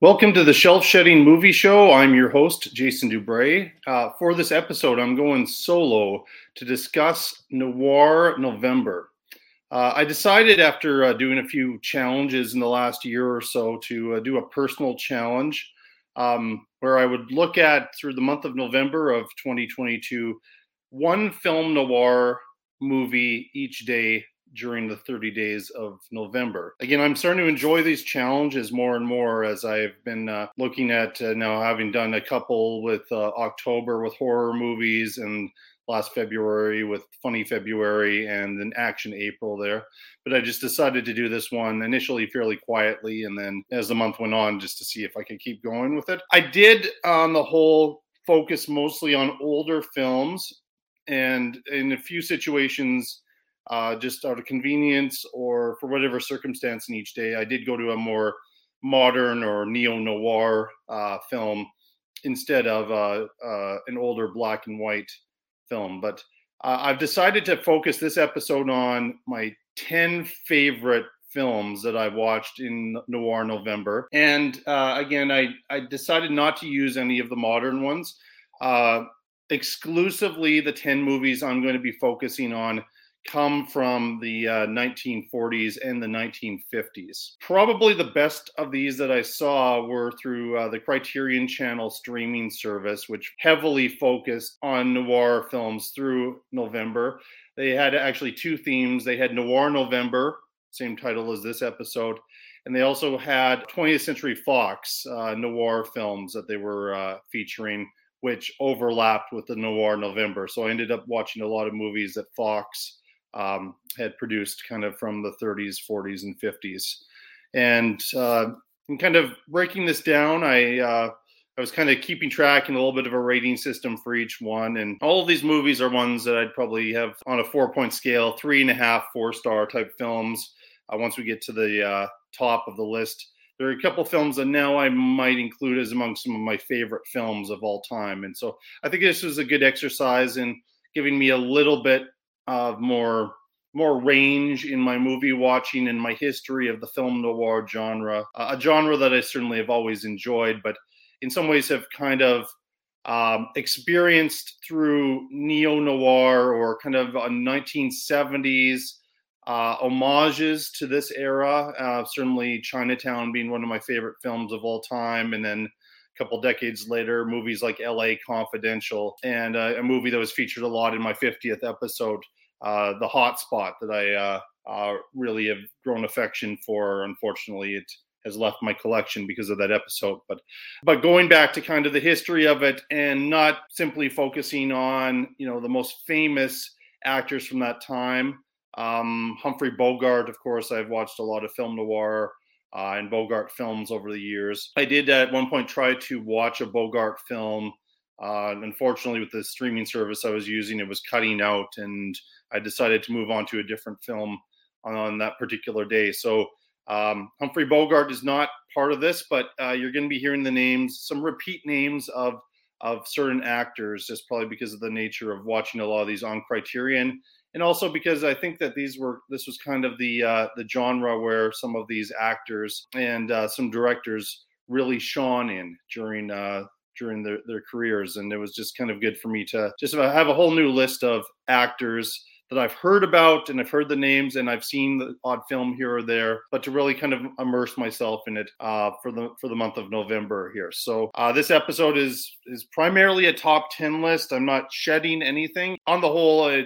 Welcome to the Shelf Shedding Movie Show. I'm your host, Jason Dubray. Uh, for this episode, I'm going solo to discuss Noir November. Uh, I decided after uh, doing a few challenges in the last year or so to uh, do a personal challenge um, where I would look at through the month of November of 2022 one film noir movie each day during the 30 days of November. Again, I'm starting to enjoy these challenges more and more as I've been uh, looking at uh, now having done a couple with uh, October with horror movies and last February with Funny February and then Action April there. But I just decided to do this one initially fairly quietly and then as the month went on just to see if I could keep going with it. I did on the whole focus mostly on older films and in a few situations uh, just out of convenience or for whatever circumstance in each day, I did go to a more modern or neo noir uh, film instead of uh, uh, an older black and white film. But uh, I've decided to focus this episode on my 10 favorite films that I watched in Noir November. And uh, again, I, I decided not to use any of the modern ones. exclusively the 10 movies I'm going to be focusing on come from the uh, 1940s and the 1950s. Probably the best of these that I saw were through uh, the Criterion Channel streaming service, which heavily focused on noir films through November. They had actually two themes. They had Noir November, same title as this episode, and they also had 20th Century Fox uh, noir films that they were uh, featuring which overlapped with the Noir November. So I ended up watching a lot of movies that Fox um, had produced kind of from the 30s, 40s, and 50s. And uh, in kind of breaking this down, I uh, I was kind of keeping track and a little bit of a rating system for each one. And all of these movies are ones that I'd probably have on a four point scale, three and a half, four star type films. Uh, once we get to the uh, top of the list, there are a couple films that now I might include as among some of my favorite films of all time. And so I think this was a good exercise in giving me a little bit of more more range in my movie watching and my history of the film noir genre, uh, a genre that I certainly have always enjoyed, but in some ways have kind of um, experienced through neo noir or kind of a 1970s uh, homages to this era. Uh, certainly, Chinatown being one of my favorite films of all time, and then a couple decades later, movies like L.A. Confidential, and uh, a movie that was featured a lot in my 50th episode uh, the hot spot that I uh, uh, really have grown affection for. Unfortunately, it has left my collection because of that episode. But but going back to kind of the history of it and not simply focusing on you know the most famous actors from that time. Um, Humphrey Bogart, of course, I've watched a lot of film noir uh, and Bogart films over the years. I did at one point try to watch a Bogart film. Uh, unfortunately, with the streaming service I was using, it was cutting out, and I decided to move on to a different film on, on that particular day. So um, Humphrey Bogart is not part of this, but uh, you're going to be hearing the names, some repeat names of of certain actors, just probably because of the nature of watching a lot of these on Criterion, and also because I think that these were this was kind of the uh, the genre where some of these actors and uh, some directors really shone in during uh, during their, their careers, and it was just kind of good for me to just have a whole new list of actors that I've heard about and I've heard the names and I've seen the odd film here or there, but to really kind of immerse myself in it uh, for the for the month of November here. So uh, this episode is is primarily a top ten list. I'm not shedding anything. On the whole,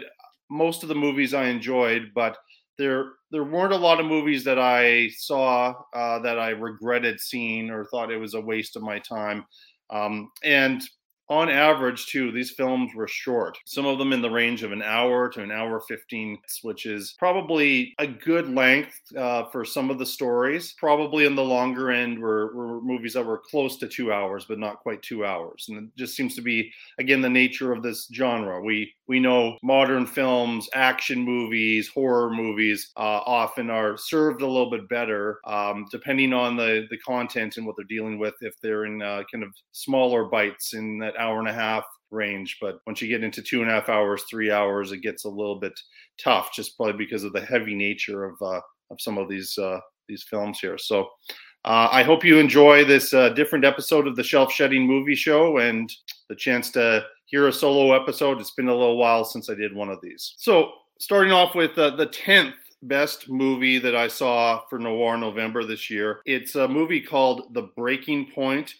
most of the movies I enjoyed, but there there weren't a lot of movies that I saw uh, that I regretted seeing or thought it was a waste of my time. Um, and on average, too, these films were short. Some of them in the range of an hour to an hour 15, which is probably a good length uh, for some of the stories. Probably in the longer end were, were movies that were close to two hours, but not quite two hours. And it just seems to be, again, the nature of this genre. We we know modern films, action movies, horror movies uh, often are served a little bit better um, depending on the, the content and what they're dealing with. If they're in uh, kind of smaller bites in that hour and a half range. But once you get into two and a half hours, three hours, it gets a little bit tough, just probably because of the heavy nature of uh, of some of these uh, these films here. So Uh, I hope you enjoy this uh, different episode of the Shelf Shedding Movie Show and the chance to hear a solo episode. It's been a little while since I did one of these. So, starting off with uh, the 10th best movie that I saw for Noir November this year. It's a movie called The Breaking Point.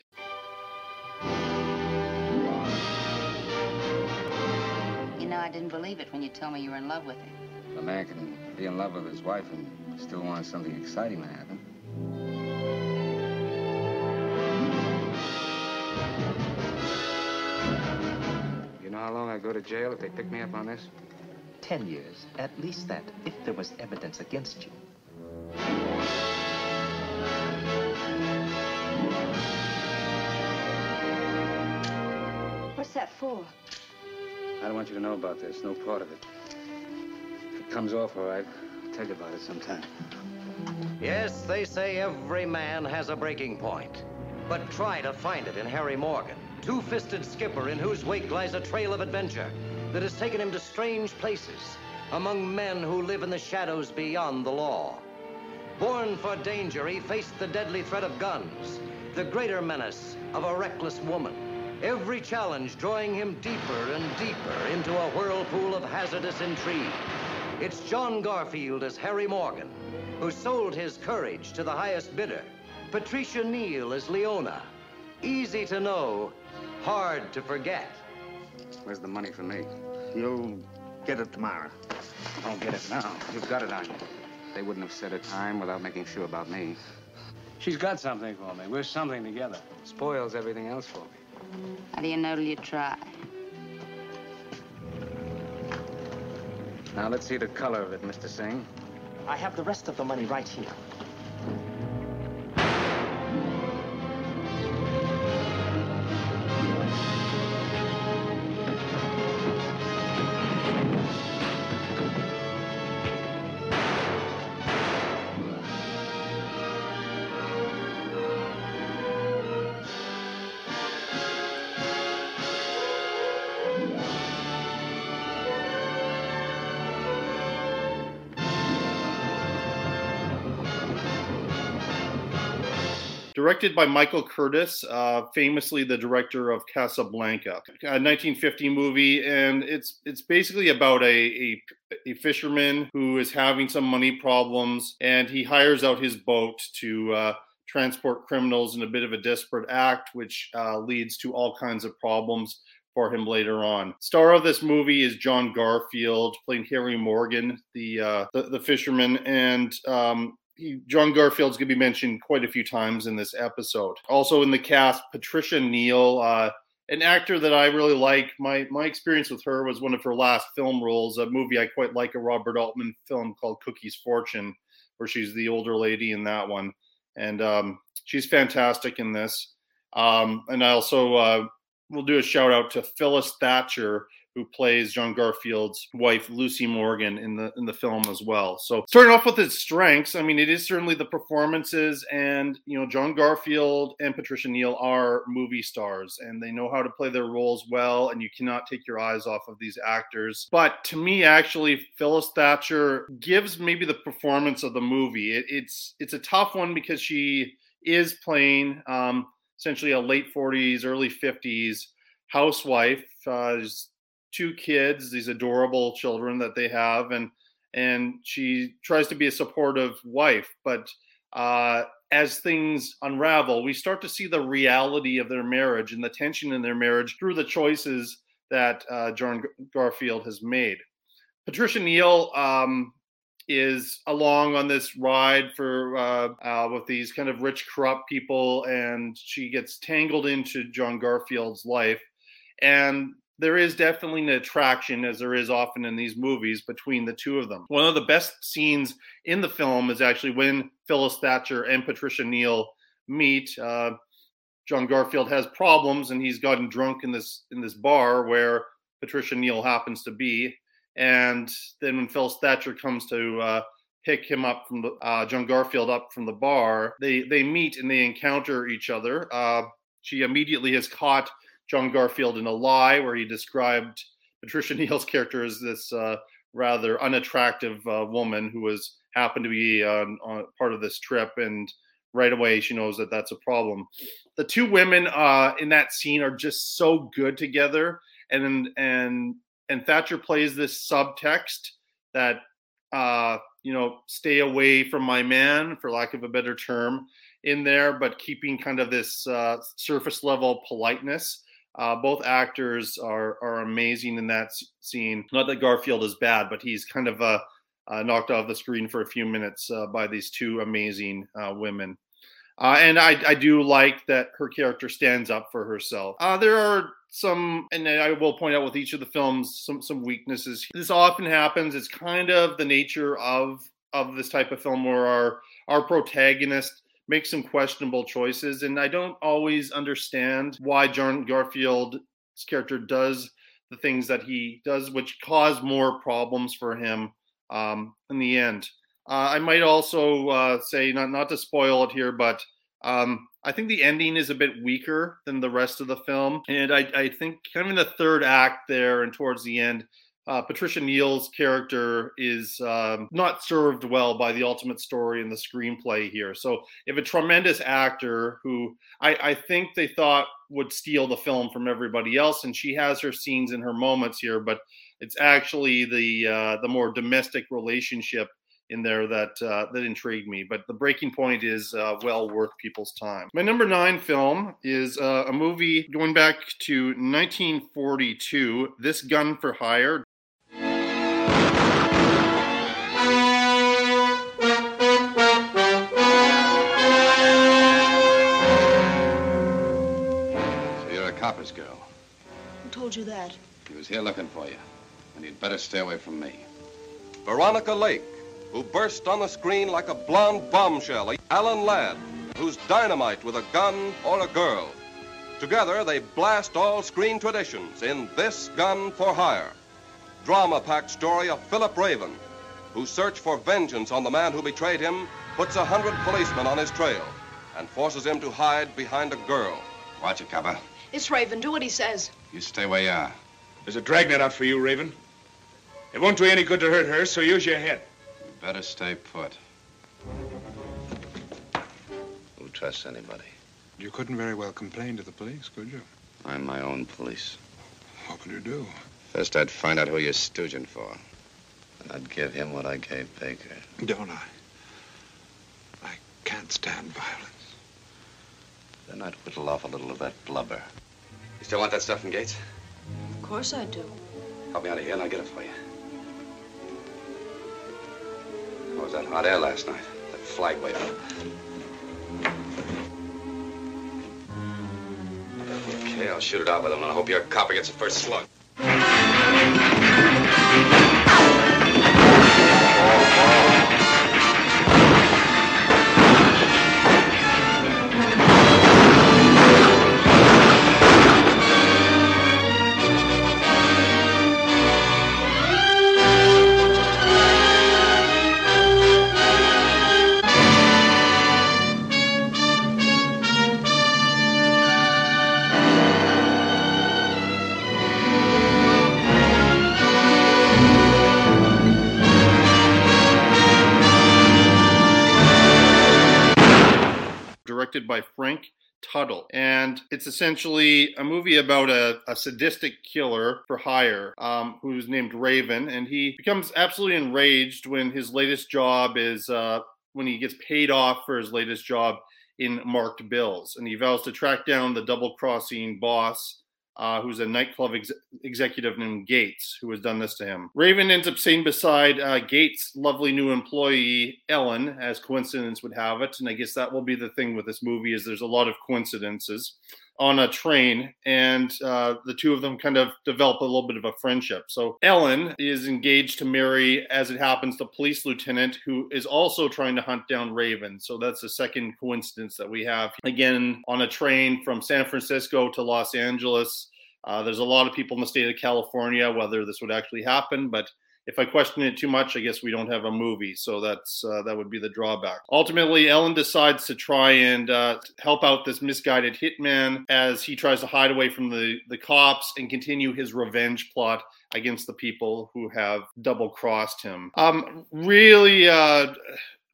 I didn't believe it when you told me you were in love with him. A man can be in love with his wife and still want something exciting to happen. You know how long I'd go to jail if they pick me up on this? Ten years, at least that, if there was evidence against you. What's that for? I don't want you to know about this, no part of it. If it comes off all right, I'll tell you about it sometime. Yes, they say every man has a breaking point. But try to find it in Harry Morgan, two-fisted skipper in whose wake lies a trail of adventure that has taken him to strange places among men who live in the shadows beyond the law. Born for danger, he faced the deadly threat of guns, the greater menace of a reckless woman. Every challenge drawing him deeper and deeper into a whirlpool of hazardous intrigue. It's John Garfield as Harry Morgan, who sold his courage to the highest bidder. Patricia Neal as Leona. Easy to know, hard to forget. Where's the money for me? You'll get it tomorrow. Don't get it now. You've got it on you. They wouldn't have set a time without making sure about me. She's got something for me. We're something together. Spoils everything else for me. How do you know till you try? Now let's see the color of it, Mr. Singh. I have the rest of the money right here. Directed by Michael Curtiz, uh, famously the director of Casablanca, a 1950 movie, and it's it's basically about a, a a fisherman who is having some money problems, and he hires out his boat to uh, transport criminals in a bit of a desperate act, which uh, leads to all kinds of problems for him later on. Star of this movie is John Garfield, playing Harry Morgan, the uh, the, the fisherman, and um, he, John Garfield's going to be mentioned quite a few times in this episode. Also in the cast, Patricia Neal, uh, an actor that I really like. My my experience with her was one of her last film roles, a movie I quite like, a Robert Altman film called Cookie's Fortune, where she's the older lady in that one, and um, she's fantastic in this. Um, and I also uh, will do a shout out to Phyllis Thaxter, who plays John Garfield's wife Lucy Morgan in the in the film as well. So starting off with its strengths, I mean it is certainly the performances and you know John Garfield and Patricia Neal are movie stars and they know how to play their roles well and you cannot take your eyes off of these actors. But to me actually Phyllis Thaxter gives maybe the performance of the movie. It, it's it's a tough one because she is playing um, essentially a late 40s early 50s housewife uh, two kids, these adorable children that they have, and and she tries to be a supportive wife. But uh, as things unravel, we start to see the reality of their marriage and the tension in their marriage through the choices that uh, John Garfield has made. Patricia Neal um, is along on this ride for uh, uh, with these kind of rich, corrupt people, and she gets tangled into John Garfield's life. And there is definitely an attraction, as there is often in these movies, between the two of them. One of the best scenes in the film is actually when Phyllis Thaxter and Patricia Neal meet. Uh, John Garfield has problems, and he's gotten drunk in this in this bar where Patricia Neal happens to be. And then when Phyllis Thaxter comes to uh, pick him up from the uh, John Garfield up from the bar, they they meet and they encounter each other. Uh, she immediately has caught John Garfield in a lie, where he described Patricia Neal's character as this uh, rather unattractive uh, woman who was happened to be on, on, part of this trip and right away she knows that that's a problem. The two women uh, in that scene are just so good together, and and and Thaxter plays this subtext that uh, you know stay away from my man, for lack of a better term, in there, but keeping kind of this uh, surface level politeness. Uh, both actors are are amazing in that scene. Not that Garfield is bad, but he's kind of uh, uh knocked off the screen for a few minutes uh, by these two amazing uh, women. and I, I do like that her character stands up for herself. there are some, and I will point out with each of the films, some some weaknesses. This often happens. It's kind of the nature of of this type of film where our our protagonist make some questionable choices. And I don't always understand why John Garfield's character does the things that he does, which cause more problems for him um, in the end. Uh, I might also uh, say, not not to spoil it here, but um, I think the ending is a bit weaker than the rest of the film, and I, I think kind of in the third act there and towards the end, uh, Patricia Neal's character is um, not served well by the ultimate story and the screenplay here. So, if a tremendous actor who I, I, think they thought would steal the film from everybody else, and she has her scenes and her moments here, but it's actually the uh, the more domestic relationship in there that uh, that intrigued me. But the breaking point is uh, well worth people's time. My number nine film is uh, a movie going back to 1942. This Gun for Hire, Copper's girl. Who told you that? He was here looking for you. And you'd better stay away from me. Veronica Lake, who burst on the screen like a blonde bombshell. Alan Ladd, who's dynamite with a gun or a girl. Together, they blast all screen traditions in This Gun for Hire. Drama-packed story of Philip Raven, whose search for vengeance on the man who betrayed him puts a hundred policemen on his trail and forces him to hide behind a girl. Watch it, Copper. It's Raven. Do what he says. You stay where you are. There's a dragnet out for you, Raven. It won't do any good to hurt her, so use your head. You better stay put. Who trusts anybody? You couldn't very well complain to the police, could you? I'm my own police. What will you do? First, I'd find out who you're stooging for. And I'd give him what I gave Baker. Don't I? I can't stand violence. Then I'd whittle off a little of that blubber. You still want that stuff from Gates? Of course I do. Help me out of here and I'll get it for you. How was that hot air last night? That flag way up. Okay, I'll shoot it out with him and I hope your copper gets the first slug. Tuttle. And it's essentially a movie about a, a sadistic killer for hire um, who's named Raven. And he becomes absolutely enraged when his latest job is uh, when he gets paid off for his latest job in marked bills. And he vows to track down the double crossing boss uh, who's a nightclub ex- executive named Gates, who has done this to him. Raven ends up sitting beside uh, Gates' lovely new employee, Ellen, as coincidence would have it. And I guess that will be the thing with this movie is there's a lot of coincidences on a train, and uh, the two of them kind of develop a little bit of a friendship. So Ellen is engaged to marry, as it happens, the police lieutenant who is also trying to hunt down Raven. So that's the second coincidence that we have. Again, on a train from San Francisco to Los Angeles. Uh, there's a lot of people in the state of California, whether this would actually happen, but if I question it too much, I guess we don't have a movie. So that's uh, that would be the drawback. Ultimately, Ellen decides to try and uh, help out this misguided hitman as he tries to hide away from the the cops and continue his revenge plot against the people who have double crossed him. Um, really. Uh,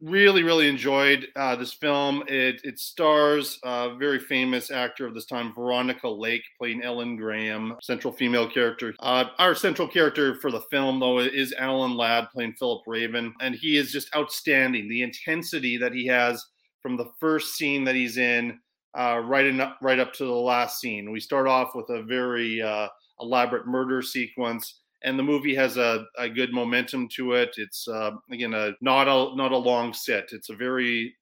really, really enjoyed uh, this film. It, it stars a very famous actor of this time, Veronica Lake, playing Ellen Graham, central female character. Uh, our central character for the film, though, is Alan Ladd, playing Philip Raven, and he is just outstanding. The intensity that he has from the first scene that he's in, uh, right in, right up to the last scene. We start off with a very uh, elaborate murder sequence and the movie has a, a good momentum to it. It's uh, again a not a not a long sit. It's a very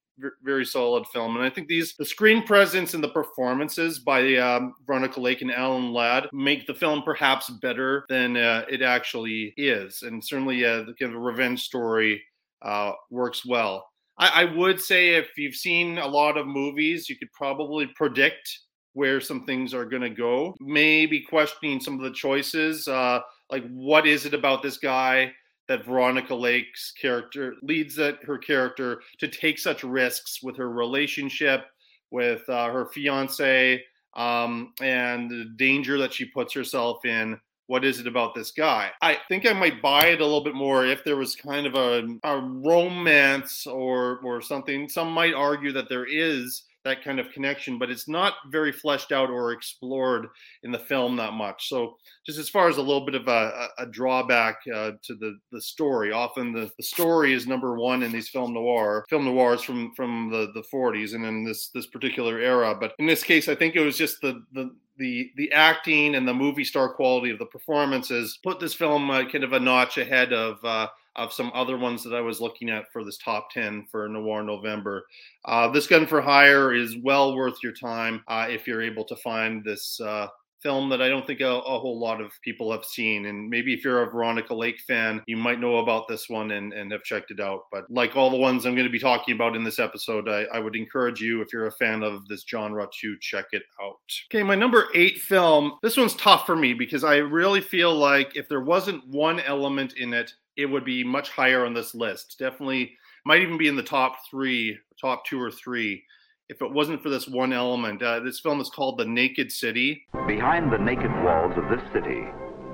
very solid film, and I think these the screen presence and the performances by um, Veronica Lake and Alan Ladd make the film perhaps better than uh, it actually is, and certainly uh, the kind of revenge story uh, works well. I, I would say if you've seen a lot of movies, you could probably predict where some things are going to go. Maybe questioning some of the choices. Uh, like what is it about this guy that Veronica Lake's character leads that her character to take such risks with her relationship with uh, her fiance um, and the danger that she puts herself in. What is it about this guy? I think I might buy it a little bit more if there was kind of a, a romance or or something. Some might argue that there is that kind of connection, but it's not very fleshed out or explored in the film that much. So, just as far as a little bit of a, a drawback uh, to the the story, often the, the story is number one in these film noir film noirs from from the the 40s and in this this particular era. But in this case, I think it was just the the the the acting and the movie star quality of the performances put this film uh, kind of a notch ahead of uh, of some other ones that I was looking at for this top 10 for Noir November. Uh, this Gun for Hire is well worth your time uh, if you're able to find this uh, film that I don't think a, a, whole lot of people have seen. And maybe if you're a Veronica Lake fan, you might know about this one and, and have checked it out. But like all the ones I'm going to be talking about in this episode, I, I would encourage you, if you're a fan of this genre, to check it out. Okay, my number eight film. This one's tough for me because I really feel like if there wasn't one element in it it would be much higher on this list. Definitely might even be in the top three, top two or three, if it wasn't for this one element. Uh, this film is called The Naked City. Behind the naked walls of this city,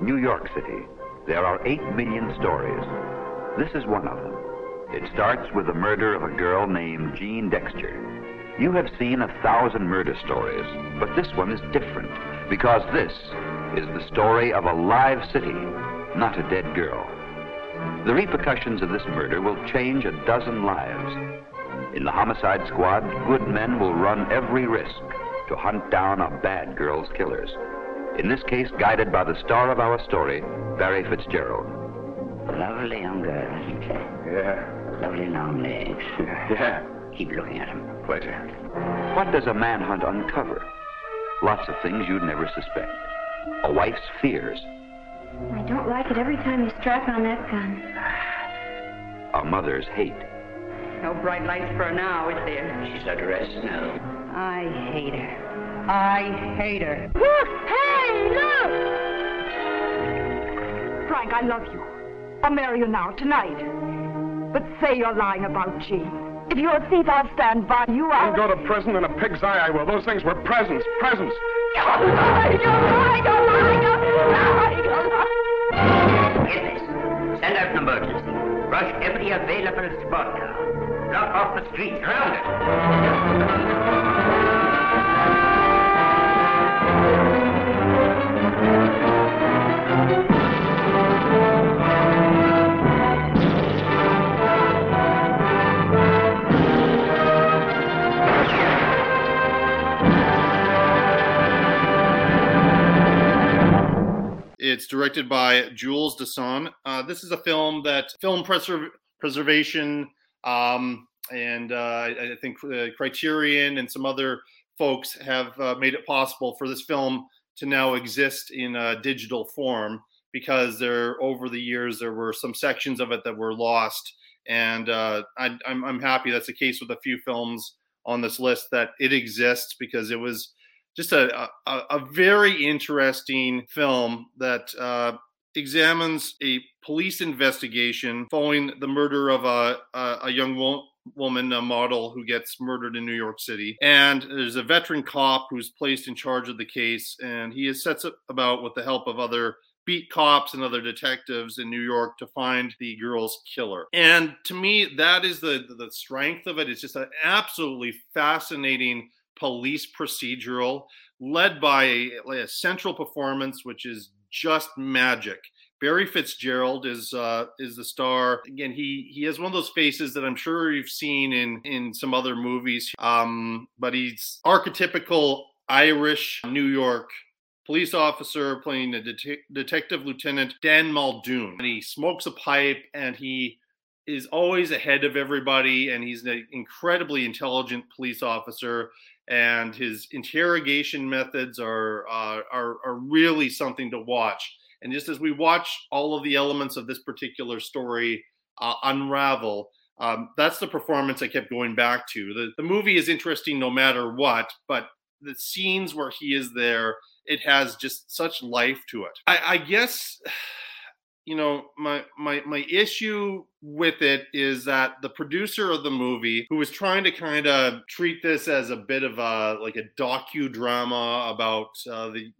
New York City, there are eight million stories. This is one of them. It starts with the murder of a girl named Jean Dexter. You have seen a thousand murder stories, but this one is different because this is the story of a live city, not a dead girl. The repercussions of this murder will change a dozen lives. In the homicide squad, good men will run every risk to hunt down a bad girl's killers. In this case, guided by the star of our story, Barry Fitzgerald. Lovely young girl, isn't she? Yeah. Lovely long legs. Yeah. Keep looking at him. Pleasure. What does a manhunt uncover? Lots of things you'd never suspect. A wife's fears, I don't like it every time you strap on that gun. A mother's hate. No bright lights for her now, is there? She's at rest now. I hate her. I hate her. Look! Hey, look! Frank, I love you. I'll marry you now, tonight. But say you're lying about Jean. If you're a thief, I'll stand by you. I'll... I'll go to prison in a pig's eye, I will. Those things were presents. Presents. You're lying! You're lying! You're lying! You're lying! You're lying! Get this. Send out an emergency. Rush every available spot now. Block off the streets around it. It's directed by Jules Dassin. Uh, this is a film that film preser- preservation um, and uh, I think uh, Criterion and some other folks have uh, made it possible for this film to now exist in a digital form because there over the years there were some sections of it that were lost and uh, I, am happy that's the case with a few films on this list that it exists because it was just a, a, a very interesting film that uh, examines a police investigation following the murder of a, a, a young wo- woman, a model who gets murdered in New York City. And there's a veteran cop who's placed in charge of the case, and he sets about, with the help of other beat cops and other detectives in New York to find the girl's killer. And to me, that is the the strength of it. It's just an absolutely fascinating police procedural led by a, a central performance, which is just magic. Barry Fitzgerald is uh, is the star. Again, he he has one of those faces that I'm sure you've seen in in some other movies. Um, but he's archetypical Irish New York police officer playing a det- detective lieutenant Dan Muldoon, and he smokes a pipe and he is always ahead of everybody, and he's an incredibly intelligent police officer and his interrogation methods are, uh, are are really something to watch. And just as we watch all of the elements of this particular story uh, unravel, um, that's the performance I kept going back to. The the movie is interesting no matter what, but the scenes where he is there, it has just such life to it. I, I guess you know my my my issue with it is that the producer of the movie who was trying to kind of treat this as a bit of a like a docudrama about uh, the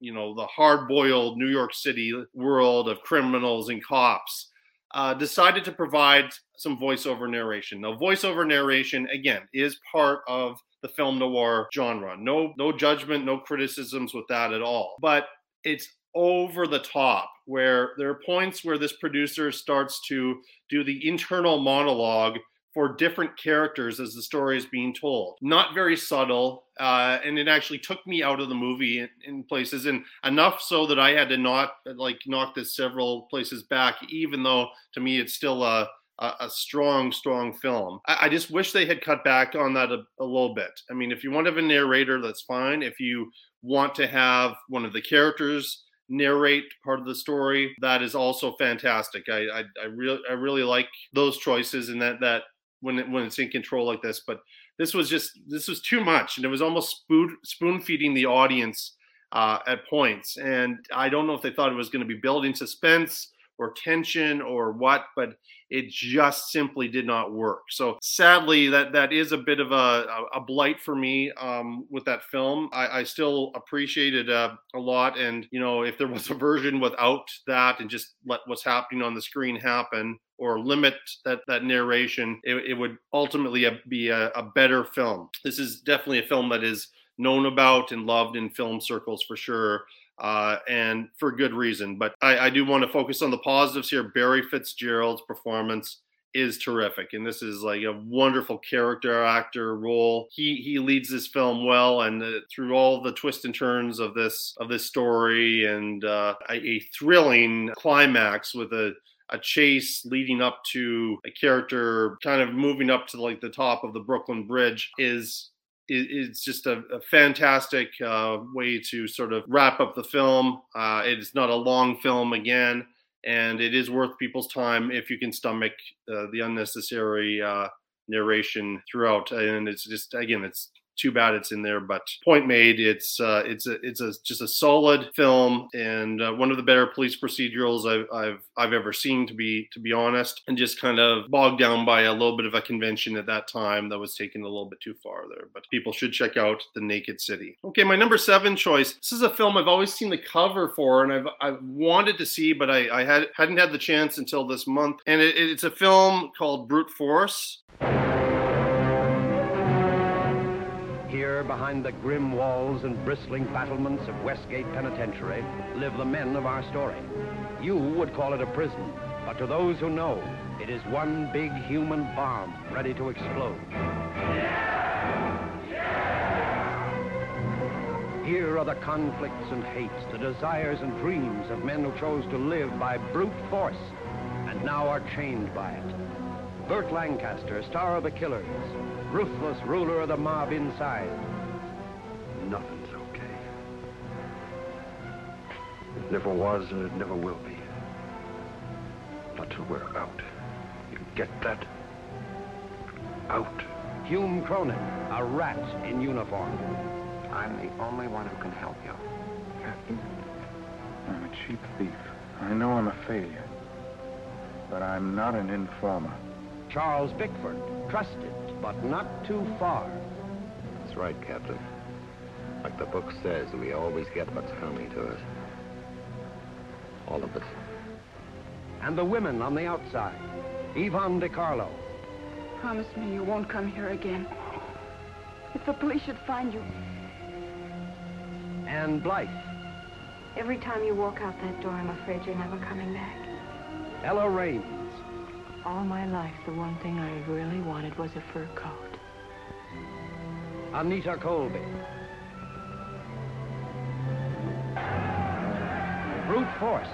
you know the hard-boiled new york city world of criminals and cops uh, decided to provide some voiceover narration. Now voiceover narration again is part of the film noir genre. No no judgment no criticisms with that at all. But it's over the top where there are points where this producer starts to do the internal monologue for different characters as the story is being told. Not very subtle, uh, and it actually took me out of the movie in, in, places, and enough so that I had to not like knock this several places back. Even though to me it's still a a, a strong, strong film. I, I, just wish they had cut back on that a, a little bit. I mean, if you want to have a narrator, that's fine. If you want to have one of the characters narrate part of the story that is also fantastic. I i, I really i really like those choices and that that when it, when it's in control like this but this was just this was too much and it was almost spoon spoon feeding the audience uh, at points and i don't know if they thought it was going to be building suspense or tension or what, but it just simply did not work. So sadly, that that is a bit of a, a blight for me um, with that film. I, I still appreciate it uh, a lot, and you know, if there was a version without that and just let what's happening on the screen happen or limit that that narration, it, it would ultimately be a, a better film. This is definitely a film that is known about and loved in film circles for sure uh, and for good reason. But I, I do want to focus on the positives here. Barry Fitzgerald's performance is terrific, and this is like a wonderful character actor role. He he leads this film well, and uh, through all the twists and turns of this of this story, and uh, a, a thrilling climax with a a chase leading up to a character kind of moving up to like the top of the Brooklyn Bridge is it's just a, a fantastic uh, way to sort of wrap up the film. Uh, it's not a long film again, and it is worth people's time if you can stomach uh, the unnecessary uh, narration throughout. And it's just again, it's too bad it's in there. But point made. It's uh, it's a it's a just a solid film and uh, one of the better police procedurals I've, I've I've ever seen. To be to be honest, and just kind of bogged down by a little bit of a convention at that time that was taken a little bit too far there. But people should check out The Naked City. Okay, my number seven choice. This is a film I've always seen the cover for, and I've I've wanted to see, but I, I had hadn't had the chance until this month. And it, it's a film called Brute Force. Here, behind the grim walls and bristling battlements of Westgate Penitentiary, live the men of our story. You would call it a prison, but to those who know, it is one big human bomb ready to explode. Here are the conflicts and hates, the desires and dreams of men who chose to live by brute force and now are chained by it. Burt Lancaster, star of The Killers, ruthless ruler of the mob inside. Nothing's okay. It never was and it never will be. Not till we're out. You get that? Out. Hume Cronyn, a rat in uniform. I'm the only one who can help you. Captain, I'm a cheap thief. I know I'm a failure. But I'm not an informer. Charles Bickford, trusted, but not too far. That's right, Captain. Like the book says, we always get what's coming to us. All of it. And the women on the outside. Yvonne De Carlo. Promise me you won't come here again. If the police should find you. Ann Blyth. Every time you walk out that door, I'm afraid you're never coming back. Ella Raines. All my life, the one thing I really wanted was a fur coat. Anita Colby. Brute Force.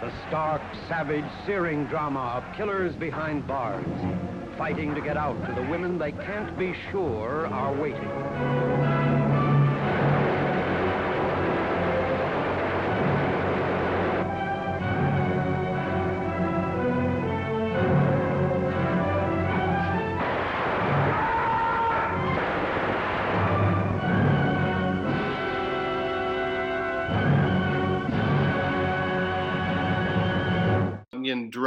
The stark, savage, searing drama of killers behind bars, fighting to get out to the women they can't be sure are waiting.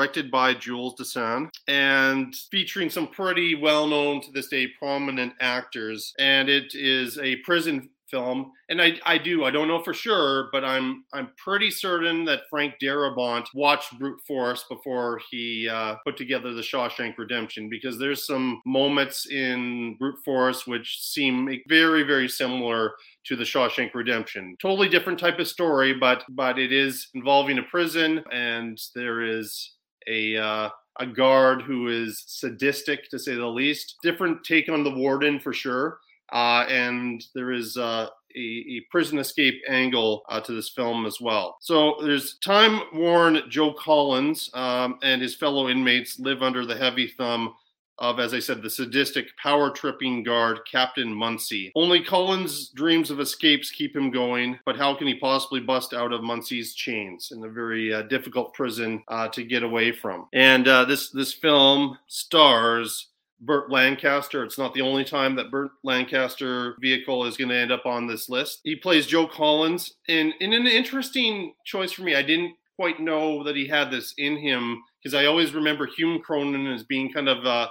Directed by Jules Dassin and featuring some pretty well known to this day prominent actors. And it is a prison film. And I, I do, I don't know for sure, but I'm I'm pretty certain that Frank Darabont watched Brute Force before he uh, put together the Shawshank Redemption because there's some moments in Brute Force which seem very, very similar to the Shawshank Redemption. Totally different type of story, but but it is involving a prison, and there is a uh, a guard who is sadistic to say the least. Different take on the warden for sure. Uh, and there is uh, a, a, prison escape angle uh, to this film as well. So there's time worn Joe Collins um, and his fellow inmates live under the heavy thumb of, as I said, the sadistic, power tripping guard, Captain Munsey. Only Collins' dreams of escapes keep him going, but how can he possibly bust out of Munsey's chains in a very uh, difficult prison uh, to get away from? And uh, this this film stars. Burt Lancaster. It's not the only time that Burt Lancaster vehicle is going to end up on this list. He plays Joe Collins, and in an interesting choice for me. I didn't quite know that he had this in him because I always remember Hume Cronyn as being kind of uh,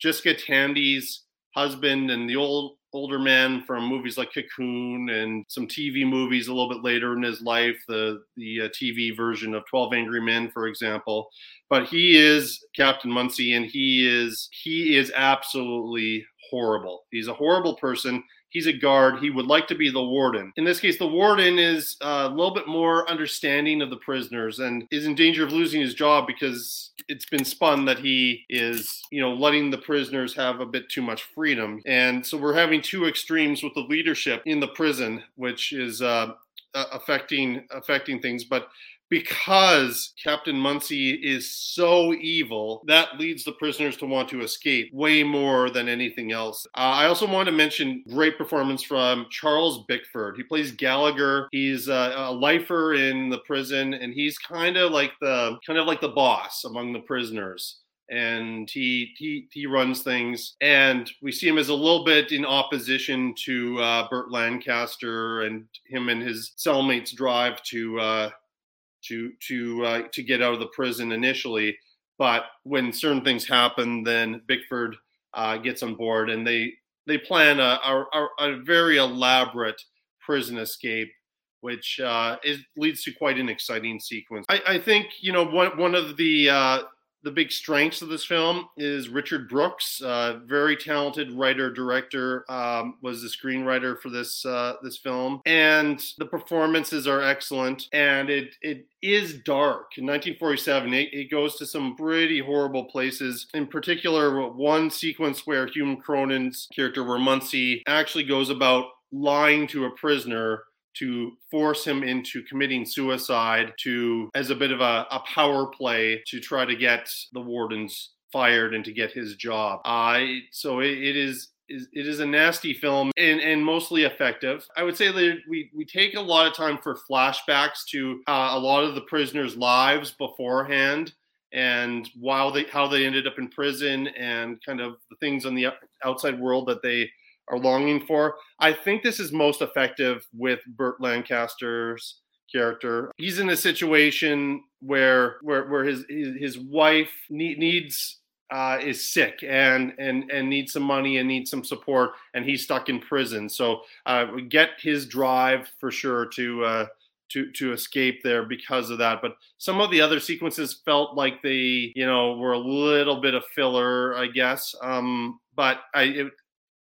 Jessica Tandy's husband and the old older man from movies like Cocoon and some TV movies a little bit later in his life, the the uh, TV version of 12 Angry Men, for example. But he is Captain Munsey, and he is he is absolutely horrible. He's a horrible person. He's a guard. He would like to be the warden. In this case, the warden is uh, a little bit more understanding of the prisoners and is in danger of losing his job because it's been spun that he is, you know, letting the prisoners have a bit too much freedom. And so we're having two extremes with the leadership in the prison, which is uh, affecting affecting things. But because Captain Munsey is so evil, that leads the prisoners to want to escape way more than anything else. Uh, I also want to mention great performance from Charles Bickford. He plays Gallagher. He's a, a lifer in the prison, and he's kind of like the kind of like the boss among the prisoners and he he he runs things and we see him as a little bit in opposition to uh, Burt Lancaster and him and his cellmates drive to uh, to to uh, to get out of the prison initially. But when certain things happen, then Bickford uh, gets on board, and they they plan a, a, a very elaborate prison escape, which uh, is, leads to quite an exciting sequence. I, I think you know one one of the uh, the big strengths of this film is Richard Brooks, uh, very talented writer director, um, was the screenwriter for this uh, this film, and the performances are excellent. And it it is dark. In 1947, it, it goes to some pretty horrible places. In particular, one sequence where Hume Cronyn's character, where Munsey actually goes about lying to a prisoner to force him into committing suicide to as a bit of a, a power play to try to get the wardens fired and to get his job. Uh, so it, it is it is a nasty film and, and mostly effective. I would say that we, we take a lot of time for flashbacks to uh, a lot of the prisoners' lives beforehand and while they how they ended up in prison and kind of the things on the outside world that they are longing for. I think this is most effective with Burt Lancaster's character. He's in a situation where where where his his, wife need, needs uh, is sick and and and needs some money and needs some support, and he's stuck in prison. So uh, get his drive for sure to uh, to to escape there because of that. But some of the other sequences felt like they, you know, were a little bit of filler, I guess. Um, but I. It,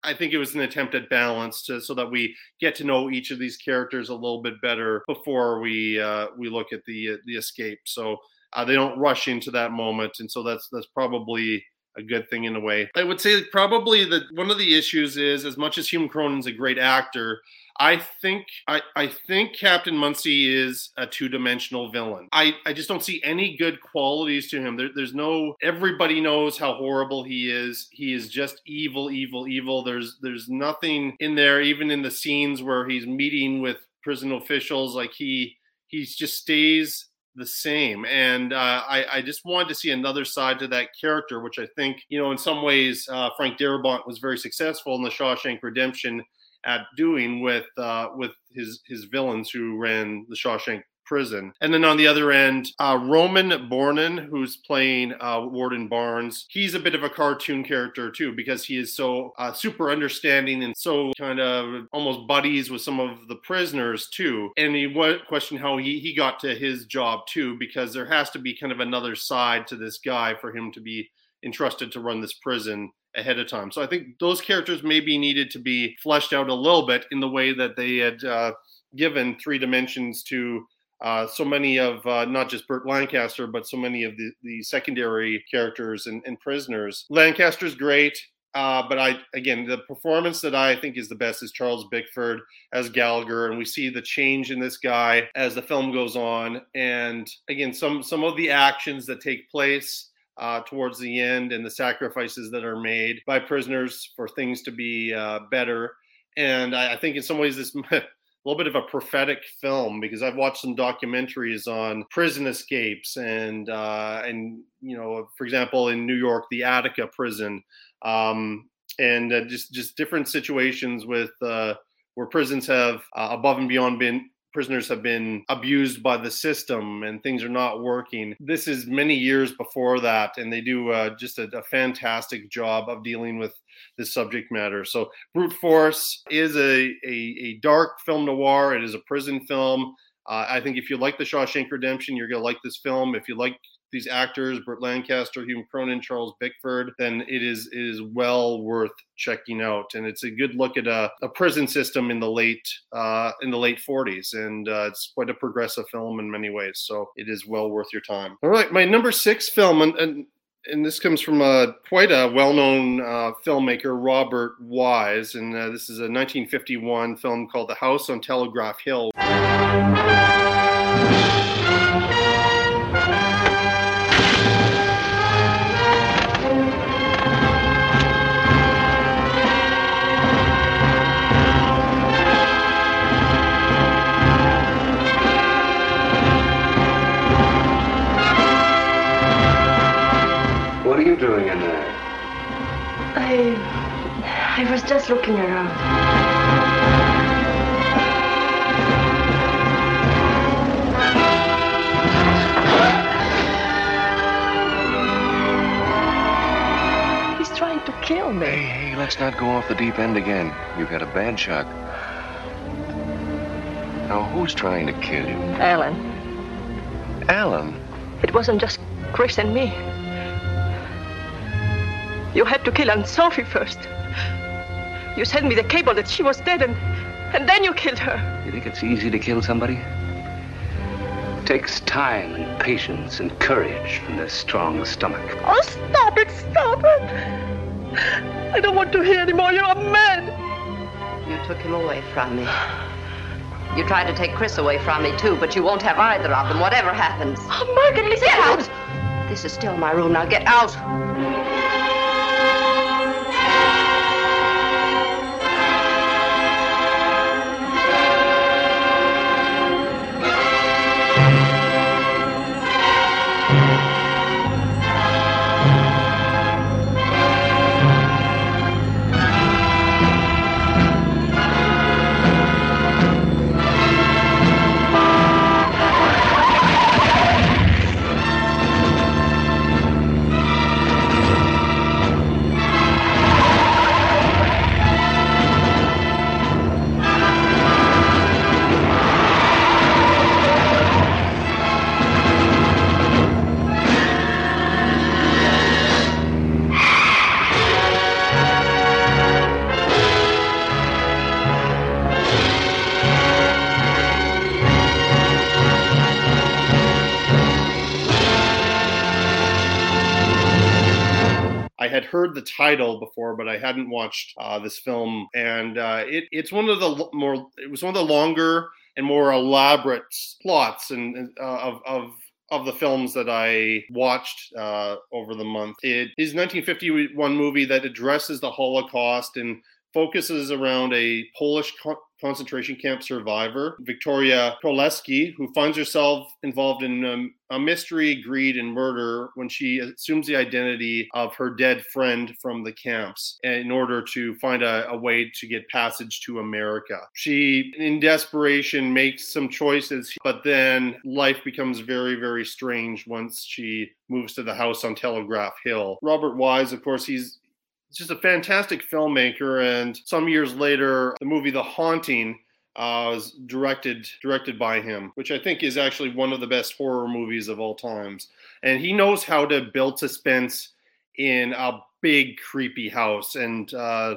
I think it was an attempt at balance to, so that we get to know each of these characters a little bit better before we uh, we look at the the escape. So uh, they don't rush into that moment, and so that's that's probably a good thing in a way. I would say probably that one of the issues is as much as Hume Cronyn's a great actor, I think I, I think Captain Munsey is a two-dimensional villain. I, I just don't see any good qualities to him. There, there's no everybody knows how horrible he is. He is just evil, evil, evil. There's there's nothing in there, even in the scenes where he's meeting with prison officials, like he he just stays the same. And uh, I, I, just wanted to see another side to that character, which I think, you know, in some ways, uh, Frank Darabont was very successful in the Shawshank Redemption at doing with uh, with his his villains who ran the Shawshank prison. And then on the other end, uh, Roman Bohnen, who's playing uh, Warden Barnes, he's a bit of a cartoon character too because he is so uh, super understanding and so kind of almost buddies with some of the prisoners too. And he questioned how he, he got to his job too because there has to be kind of another side to this guy for him to be entrusted to run this prison ahead of time. So I think those characters maybe needed to be fleshed out a little bit in the way that they had uh, given three dimensions to uh, so many of uh, not just Burt Lancaster, but so many of the, the secondary characters and, and prisoners. Lancaster's great. Uh, but I again, the performance that I think is the best is Charles Bickford as Gallagher, and we see the change in this guy as the film goes on. And again, some some of the actions that take place uh, towards the end and the sacrifices that are made by prisoners for things to be uh, better. And I, I, think in some ways this little bit of a prophetic film because I've watched some documentaries on prison escapes and uh, and you know for example in New York the Attica prison um, and uh, just just different situations with uh, where prisons have uh, above and beyond been prisoners have been abused by the system and things are not working. This is many years before that, and they do uh, just a, a, fantastic job of dealing with this subject matter. So, Brute Force is a, a, a dark film noir, it is a prison film. Uh, I think if you like The Shawshank Redemption, you're going to like this film. If you like these actors, Burt Lancaster, Hume Cronyn, Charles Bickford, then it is it is well worth checking out. And it's a good look at a, a prison system in the late uh, in the late 40s, and uh, it's quite a progressive film in many ways. So it is well worth your time. All right, my number six film, and, and and this comes from a quite a well-known uh, filmmaker, Robert Wise, and uh, this is a 1951 film called The House on Telegraph Hill. I. I was just looking around. He's trying to kill me. Hey, hey, let's not go off the deep end again. You've had a bad shock. Now, who's trying to kill you? Alan. Alan? It wasn't just Chris and me. You had to kill Aunt Sophie first. You sent me the cable that she was dead, and, and then you killed her. You think it's easy to kill somebody? It takes time and patience and courage from the strong stomach. Oh, stop it, stop it! I don't want to hear anymore. You're a man. You took him away from me. You tried to take Chris away from me, too, but you won't have either of them, whatever happens. Oh, Margaret, listen. Get out! This is still my room. Now get out. The title before, but I hadn't watched uh, this film, and uh, it, it's one of the more it was one of the longer and more elaborate plots and uh, of, of of the films that I watched uh, over the month. It is 1951 movie that addresses the Holocaust and focuses around a Polish co- concentration camp survivor, Victoria Koleski, who finds herself involved in um, a mystery, greed, and murder when she assumes the identity of her dead friend from the camps in order to find a, a way to get passage to America. She, in desperation, makes some choices, but then life becomes very, very strange once she moves to the house on Telegraph Hill. Robert Wise, of course, he's just a fantastic filmmaker. And some years later, the movie The Haunting uh, was directed directed by him, which I think is actually one of the best horror movies of all times. And he knows how to build suspense in a big creepy house. And uh,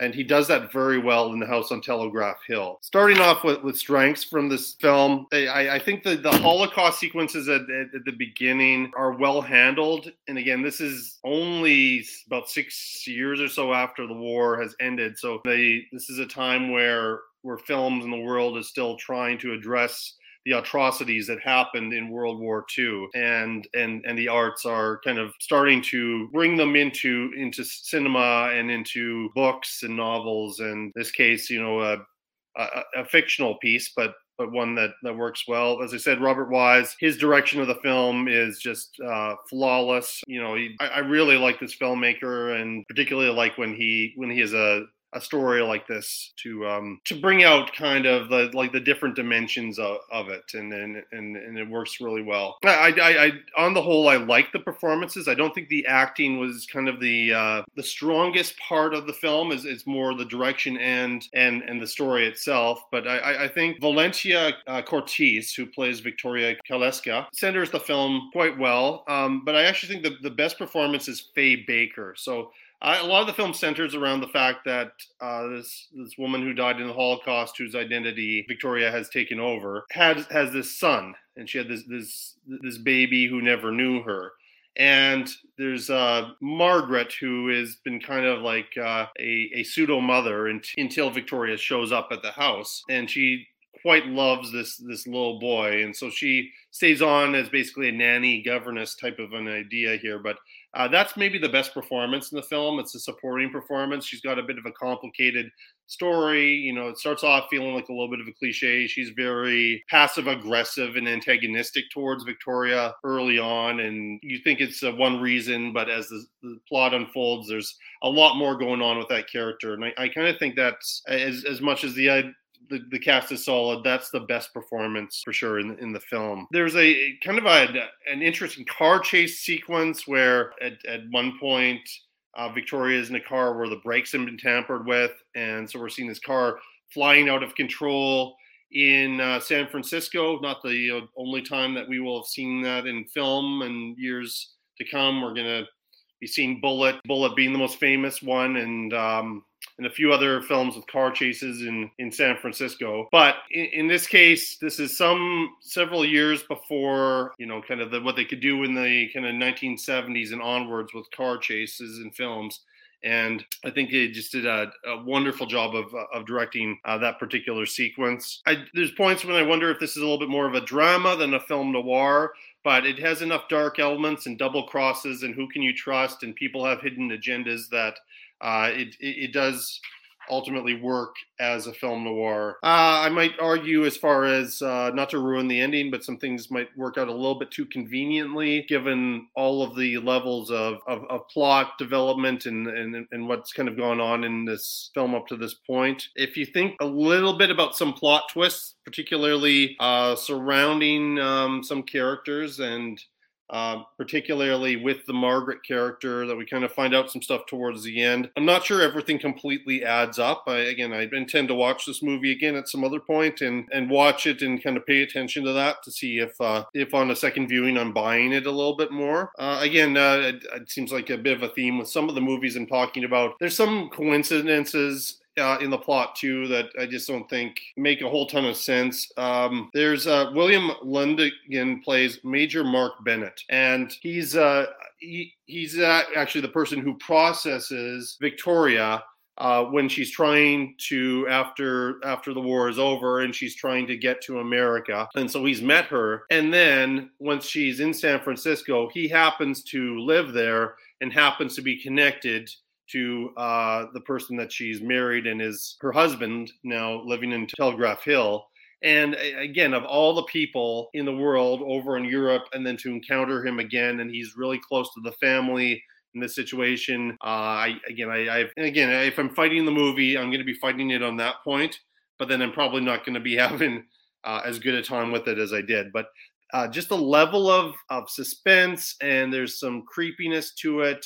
and he does that very well in the house on telegraph hill. Starting off with, with strengths from this film i, I think the, the holocaust sequences at, at, at, the beginning are well handled. And again this is only about six years or so after the war has ended. So they this is a time where where films in the world is still trying to address the atrocities that happened in World War II, and and and the arts are kind of starting to bring them into into cinema and into books and novels. And this case, you know, a, a, a fictional piece, but but one that that works well. As I said, Robert Wise, his direction of the film is just uh, flawless. You know, he, I, I, really like this filmmaker, and particularly like when he when he is a a story like this to um, to bring out kind of the like the different dimensions of, of it and, and and and it works really well. I, I, I on the whole I like the performances. I don't think the acting was kind of the uh, the strongest part of the film. Is it's more the direction and and and the story itself. But I, I think Valentina uh, Cortese who plays Victoria Kaleska centers the film quite well. Um, but I actually think the, the best performance is Fay Baker. So a lot of the film centers around the fact that uh, this this woman who died in the Holocaust, whose identity Victoria has taken over, has has this son, and she had this this this baby who never knew her. And there's uh, Margaret, who has been kind of like uh, a, a pseudo mother until Victoria shows up at the house, and she quite loves this this little boy, and so she stays on as basically a nanny governess type of an idea here. But uh, that's maybe the best performance in the film. It's a supporting performance. She's got a bit of a complicated story. You know, it starts off feeling like a little bit of a cliche. She's very passive aggressive and antagonistic towards Victoria early on. And you think it's uh, one reason, but as the, the, plot unfolds, there's a lot more going on with that character. And I, I kind of think that's as, as much as the the, the cast is solid. That's the best performance for sure in, in the film. There's a kind of a, an interesting car chase sequence where at, at one point uh, Victoria is in a car where the brakes have been tampered with, and so we're seeing this car flying out of control in uh, San Francisco. Not the uh, only time that we will have seen that in film, and years to come, we're gonna be seeing Bullet, Bullitt being the most famous one, and um, and a few other films with car chases in, in San Francisco. But in, in this case, this is some several years before, you know, kind of the, what they could do in the kind of 1970s and onwards with car chases and films and I think they just did a, a wonderful job of, of directing uh, that particular sequence. I, there's points when I wonder if this is a little bit more of a drama than a film noir, but it has enough dark elements and double crosses and who can you trust and people have hidden agendas that uh, it, it, it does ultimately work as a film noir. Uh, I might argue, as far as uh, not to ruin the ending, but some things might work out a little bit too conveniently, given all of the levels of, of, of plot development and, and, and what's kind of gone on in this film up to this point. If you think a little bit about some plot twists, particularly uh, surrounding um, some characters and uh, particularly with the Margaret character that we kind of find out some stuff towards the end. I'm not sure everything completely adds up. I, again, I intend to watch this movie again at some other point and and watch it and kind of pay attention to that to see if uh, if on a second viewing I'm buying it a little bit more. Uh, again, uh, it, it seems like a bit of a theme with some of the movies I'm talking about. There's some coincidences uh, in the plot too that I just don't think make a whole ton of sense. Um, there's uh, William Lundigan plays Major Mark Bennett, and he's uh, he, he's actually the person who processes Victoria uh, when she's trying to after after the war is over and she's trying to get to America. And so he's met her, and then once she's in San Francisco, he happens to live there and happens to be connected to uh, the person that she's married and is her husband now living in Telegraph Hill. And again, of all the people in the world over in Europe, and then to encounter him again, and he's really close to the family in this situation. Uh, I again, I, I've again, if I'm fighting the movie, I'm going to be fighting it on that point, but then I'm probably not going to be having uh, as good a time with it as I did. But uh, just the level of of suspense and there's some creepiness to it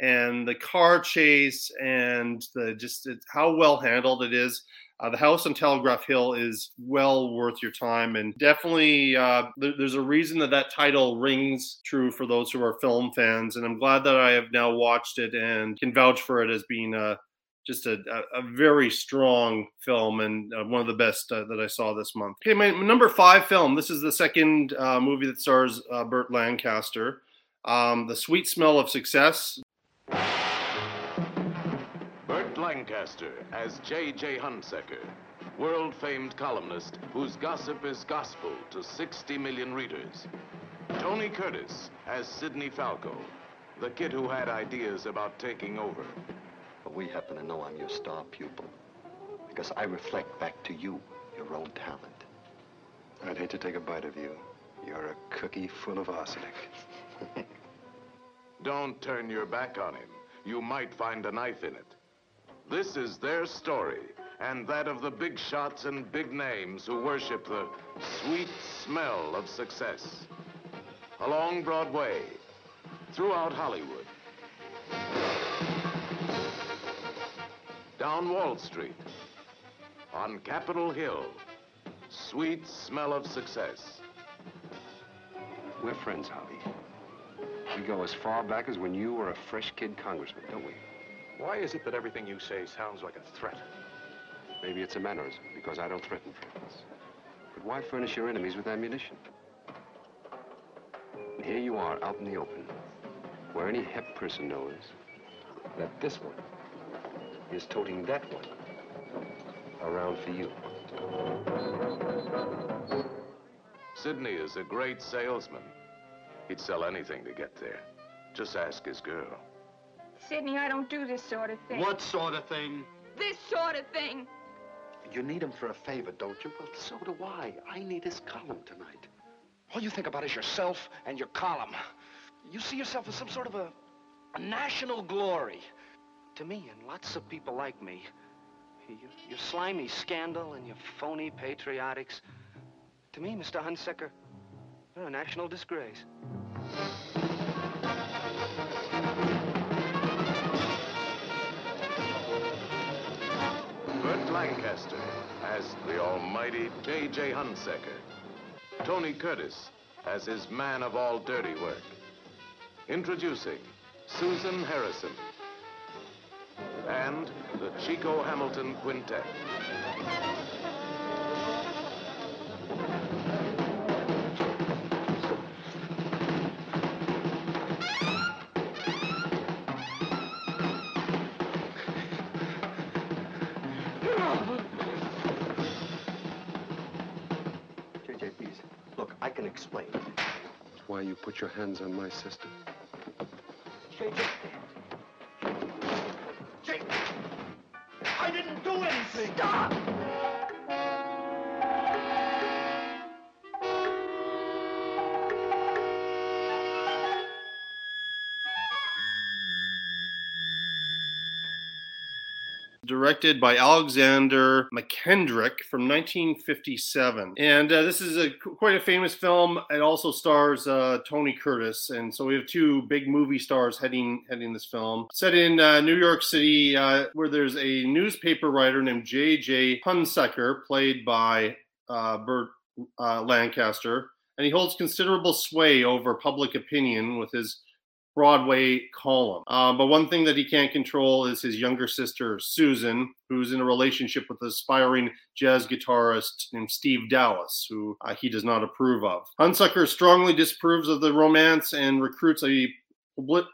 and the car chase and the just how well handled it is uh, the house on Telegraph Hill is well worth your time, and definitely uh, there, there's a reason that that title rings true for those who are film fans. And I'm glad that I have now watched it and can vouch for it as being a just a, a, very strong film and uh, one of the best uh, that I saw this month. Okay, my, my, number five film. This is the second uh, movie that stars uh, Burt Lancaster. Um, the Sweet Smell of Success. Lancaster as J.J. Hunsecker, world famed columnist whose gossip is gospel to 60 million readers. Tony Curtis as Sidney Falco, the kid who had ideas about taking over. But we happen to know I'm your star pupil because I reflect back to you your own talent. I'd hate to take a bite of you. You're a cookie full of arsenic. Don't turn your back on him. You might find a knife in it. This is their story, and that of the big shots and big names who worship the sweet smell of success. Along Broadway, throughout Hollywood, down Wall Street, on Capitol Hill, sweet smell of success. We're friends, Holly. We go as far back as when you were a fresh kid congressman, don't we? Why is it that everything you say sounds like a threat? Maybe it's a mannerism, because I don't threaten friends. But why furnish your enemies with ammunition? And here you are, out in the open, where any hep person knows that this one is toting that one around for you. Sidney is a great salesman. He'd sell anything to get there. Just ask his girl. Sidney, I don't do this sort of thing. What sort of thing? This sort of thing. You need him for a favor, don't you? Well, so do I. I need his column tonight. All you think about is yourself and your column. You see yourself as some sort of a, a national glory. To me, and lots of people like me, your, your slimy scandal and your phony patriotics, to me, Mr. Hunsecker, you're a national disgrace. Lancaster as the almighty J.J. Hunsecker. Tony Curtis as his man of all dirty work. Introducing Susan Harrison and the Chico Hamilton Quintet. Put your hands on my sister. JJ. Jake. I didn't do anything. Stop! Directed by Alexander Mackendrick from 1957. And uh, this is a quite a famous film. It also stars uh, Tony Curtis, and so we have two big movie stars heading heading this film. Set in uh, New York City, uh, where there's a newspaper writer named J.J. Hunsecker, played by uh, Burt uh, Lancaster, and he holds considerable sway over public opinion with his Broadway column. Uh, but one thing that he can't control is his younger sister, Susan, who's in a relationship with aspiring jazz guitarist named Steve Dallas, who uh, he does not approve of. Hunsecker strongly disapproves of the romance and recruits a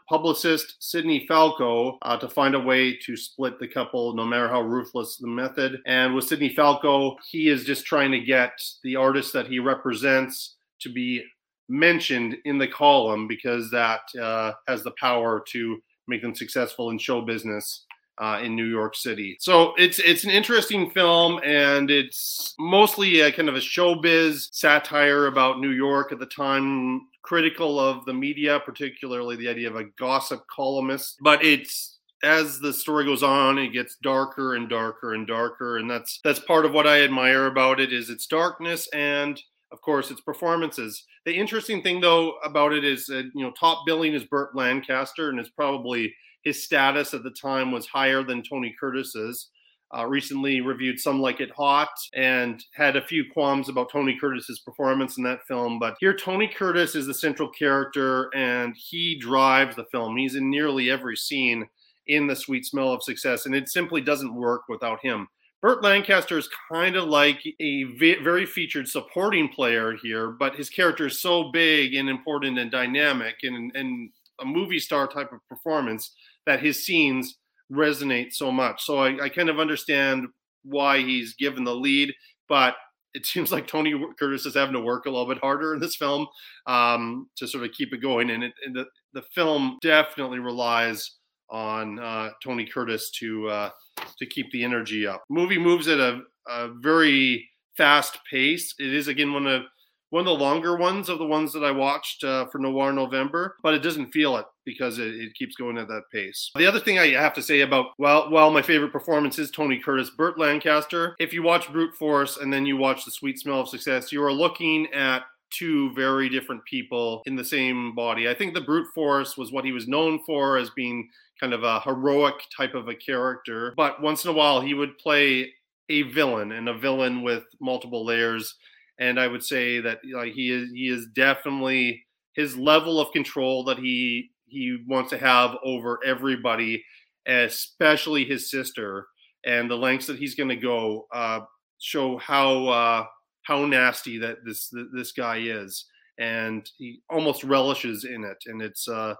publicist Sidney Falco uh, to find a way to split the couple, no matter how ruthless the method. And with Sidney Falco, he is just trying to get the artist that he represents to be mentioned in the column because that uh, has the power to make them successful in show business uh, in New York City. So it's it's an interesting film, and it's mostly a kind of a showbiz satire about New York at the time, critical of the media, particularly the idea of a gossip columnist. But it's as the story goes on, it gets darker and darker and darker, and that's that's part of what I admire about it is its darkness and of course its performances. The interesting thing though about it is that you know top billing is Burt Lancaster, and it's probably his status at the time was higher than Tony Curtis's. Uh, recently reviewed Some Like It Hot and had a few qualms about Tony Curtis's performance in that film. But here, Tony Curtis is the central character and he drives the film. He's in nearly every scene in The Sweet Smell of Success, and it simply doesn't work without him. Burt Lancaster is kind of like a very featured supporting player here, but his character is so big and important and dynamic and, and a movie star type of performance that his scenes resonate so much. So I, I kind of understand why he's given the lead, but it seems like Tony Curtis is having to work a little bit harder in this film um, to sort of keep it going. And, it, and the, the film definitely relies on uh, Tony Curtis to uh, to keep the energy up. movie moves at a, a very fast pace. It is again one of one of the longer ones of the ones that I watched uh, for Noir November, but it doesn't feel it because it, it, keeps going at that pace. The other thing I have to say about, well, well, my favorite performance is Tony Curtis, Burt Lancaster. If you watch Brute Force and then you watch The Sweet Smell of Success, you are looking at two very different people in the same body. I think the brute force was what he was known for as being kind of a heroic type of a character, but once in a while he would play a villain and a villain with multiple layers. And I would say that like he is he is definitely his level of control that he he wants to have over everybody, especially his sister, and the lengths that he's going to go uh, show how uh, how nasty that this this guy is, and he almost relishes in it, and it's. Uh,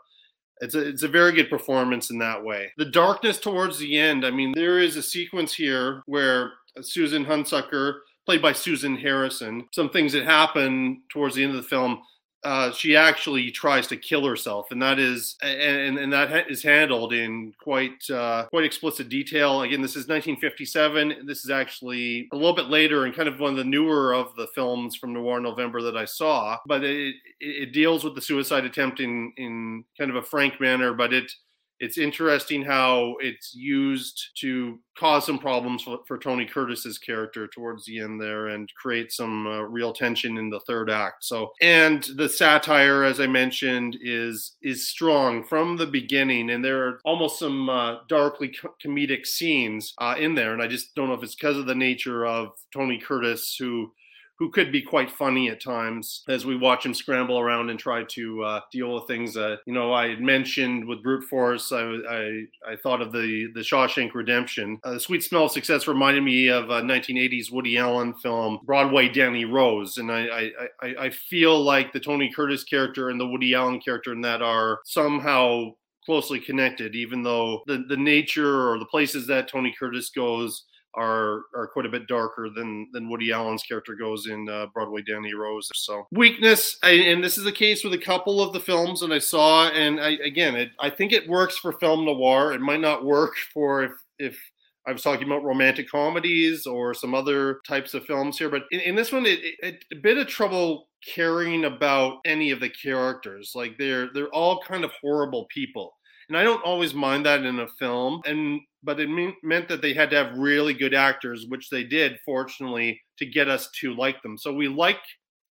it's a, it's a very good performance in that way. The darkness towards the end, I mean, there is a sequence here where Susan Hunsecker played by Susan Harrison. Some things that happen towards the end of the film, uh, she actually tries to kill herself, and that is and and that is handled in quite uh, quite explicit detail. Again, this is 1957. This is actually a little bit later and kind of one of the newer of the films from Noir November that I saw. But it it deals with the suicide attempt in in kind of a frank manner, but it it's interesting how it's used to cause some problems for, for, Tony Curtis's character towards the end there and create some uh, real tension in the third act. So, and the satire, as I mentioned, is is strong from the beginning, and there are almost some uh, darkly co- comedic scenes uh, in there. And I just don't know if it's because of the nature of Tony Curtis, who who could be quite funny at times as we watch him scramble around and try to uh, deal with things. Uh, you know, I had mentioned with brute force, I, I, I thought of the the Shawshank Redemption. Uh, the Sweet Smell of Success reminded me of a 1980s Woody Allen film, Broadway Danny Rose, and I I, I feel like the Tony Curtis character and the Woody Allen character in that are somehow closely connected, even though the, the nature or the places that Tony Curtis goes are are quite a bit darker than than Woody Allen's character goes in uh, Broadway Danny Rose. So weakness, I, and this is the case with a couple of the films that I saw, and I, again, it, I think it works for film noir. It might not work for if if I was talking about romantic comedies or some other types of films here, but in, in this one, it, it, a bit of trouble caring about any of the characters. Like they're they're all kind of horrible people and I don't always mind that in a film. And but it mean, meant that they had to have really good actors, which they did, fortunately, to get us to like them. So we like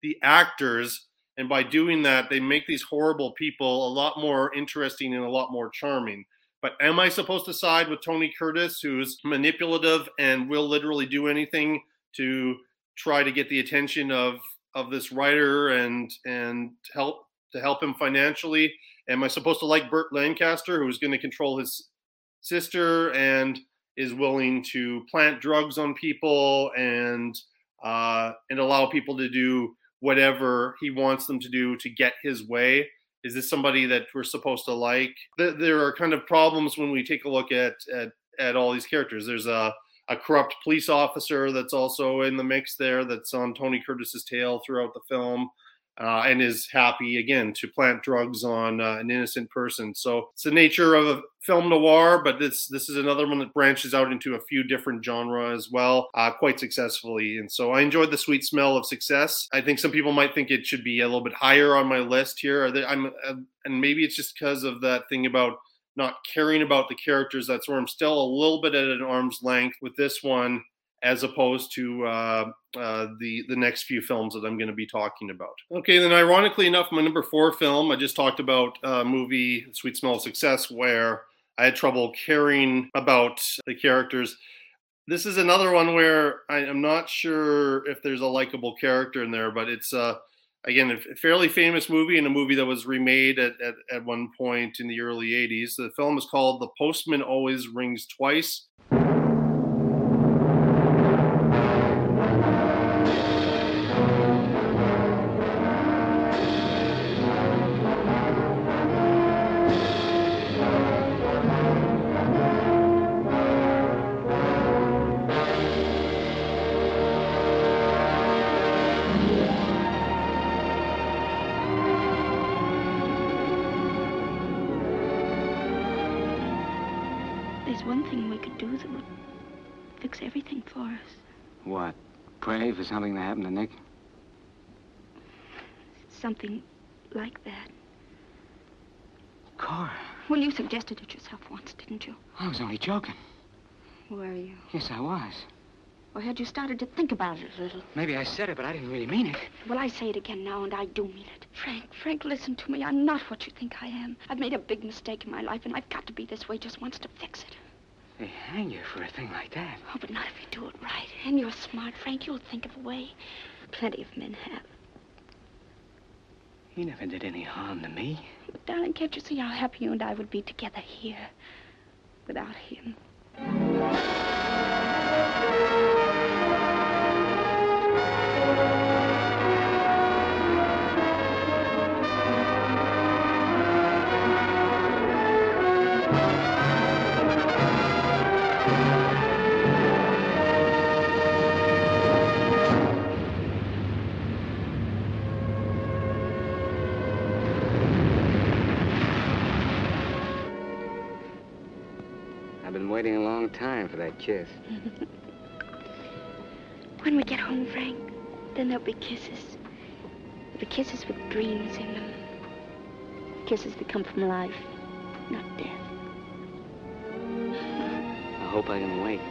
the actors, and by doing that, they make these horrible people a lot more interesting and a lot more charming. But am I supposed to side with Tony Curtis, who's manipulative and will literally do anything to try to get the attention of of this writer and and help to help him financially? Am I supposed to like Burt Lancaster, who's going to control his sister and is willing to plant drugs on people and uh, and allow people to do whatever he wants them to do to get his way? is this somebody that we're supposed to like? There are kind of problems when we take a look at at, at all these characters. There's a a corrupt police officer that's also in the mix there that's on Tony Curtis's tail throughout the film uh, and is happy again to plant drugs on uh, an innocent person. So it's the nature of a film noir, but this this is another one that branches out into a few different genres as well, uh, quite successfully. And so I enjoyed the sweet smell of success. I think some people might think it should be a little bit higher on my list here. I'm uh, and maybe it's just because of that thing about not caring about the characters. That's where I'm still a little bit at an arm's length with this one as opposed to uh, uh, the the next few films that I'm going to be talking about. Okay, then ironically enough, my number four film I just talked about a movie Sweet Smell of Success, where I had trouble caring about the characters. This is another one where I am not sure if there's a likable character in there, but it's uh, again a fairly famous movie and a movie that was remade at, at, at one point in the early 80s. The film is called The Postman Always Rings Twice. For something to happen to Nick? Something like that. Cora. Well, you suggested it yourself once, didn't you? I was only joking. Were you? Yes, I was. Or had you started to think about it a little? Maybe I said it, but I didn't really mean it. Well, I say it again now, and I do mean it. Frank, Frank, listen to me. I'm not what you think I am. I've made a big mistake in my life, and I've got to be this way just once to fix it. They hang you for a thing like that. Oh, but not if you do it right. And you're smart, Frank. You'll think of a way. Plenty of men have. He never did any harm to me. But, darling, can't you see how happy you and I would be together here without him? Time for that kiss. when we get home, Frank, then there'll be kisses. There'll be kisses with dreams in them. Kisses that come from life, not death. I hope I can wait.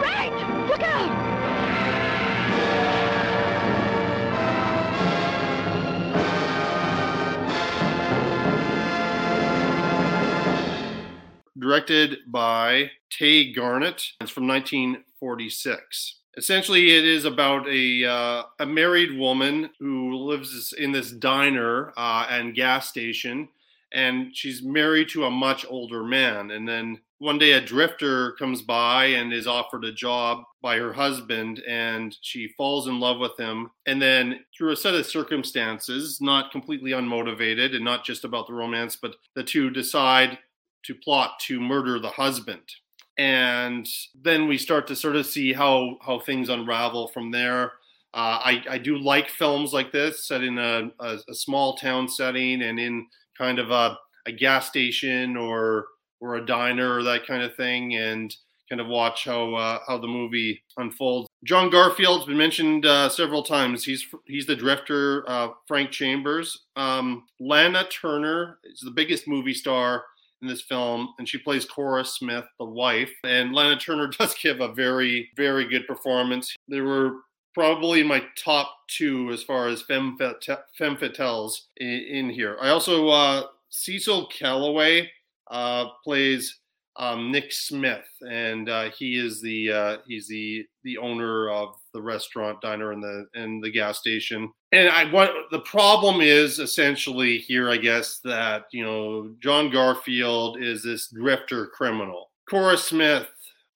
Frank! Look out! Directed by Tay Garnett. It's from 1946. Essentially, it is about a uh, a married woman who lives in this diner uh, and gas station, and she's married to a much older man. And then one day, a drifter comes by and is offered a job by her husband, and she falls in love with him. And then, through a set of circumstances, not completely unmotivated and not just about the romance, but the two decide to plot to murder the husband. And then we start to sort of see how, how things unravel from there. Uh, I, I do like films like this set in a, a, a small town setting and in kind of a, a gas station or or a diner or that kind of thing, and kind of watch how uh, how the movie unfolds. John Garfield's been mentioned uh, several times. He's he's the drifter. Uh, Frank Chambers, um, Lana Turner is the biggest movie star in this film, and she plays Cora Smith, the wife. And Lana Turner does give a very, very good performance. There were probably my top two as far as femme, femme fatales in, in here. I also, uh, Cecil Kellaway uh, plays um, Nick Smith, and uh, he is the uh, he's the the owner of the restaurant, diner, and the and the gas station. And I what the problem is essentially here, I guess that you know John Garfield is this drifter criminal. Cora Smith,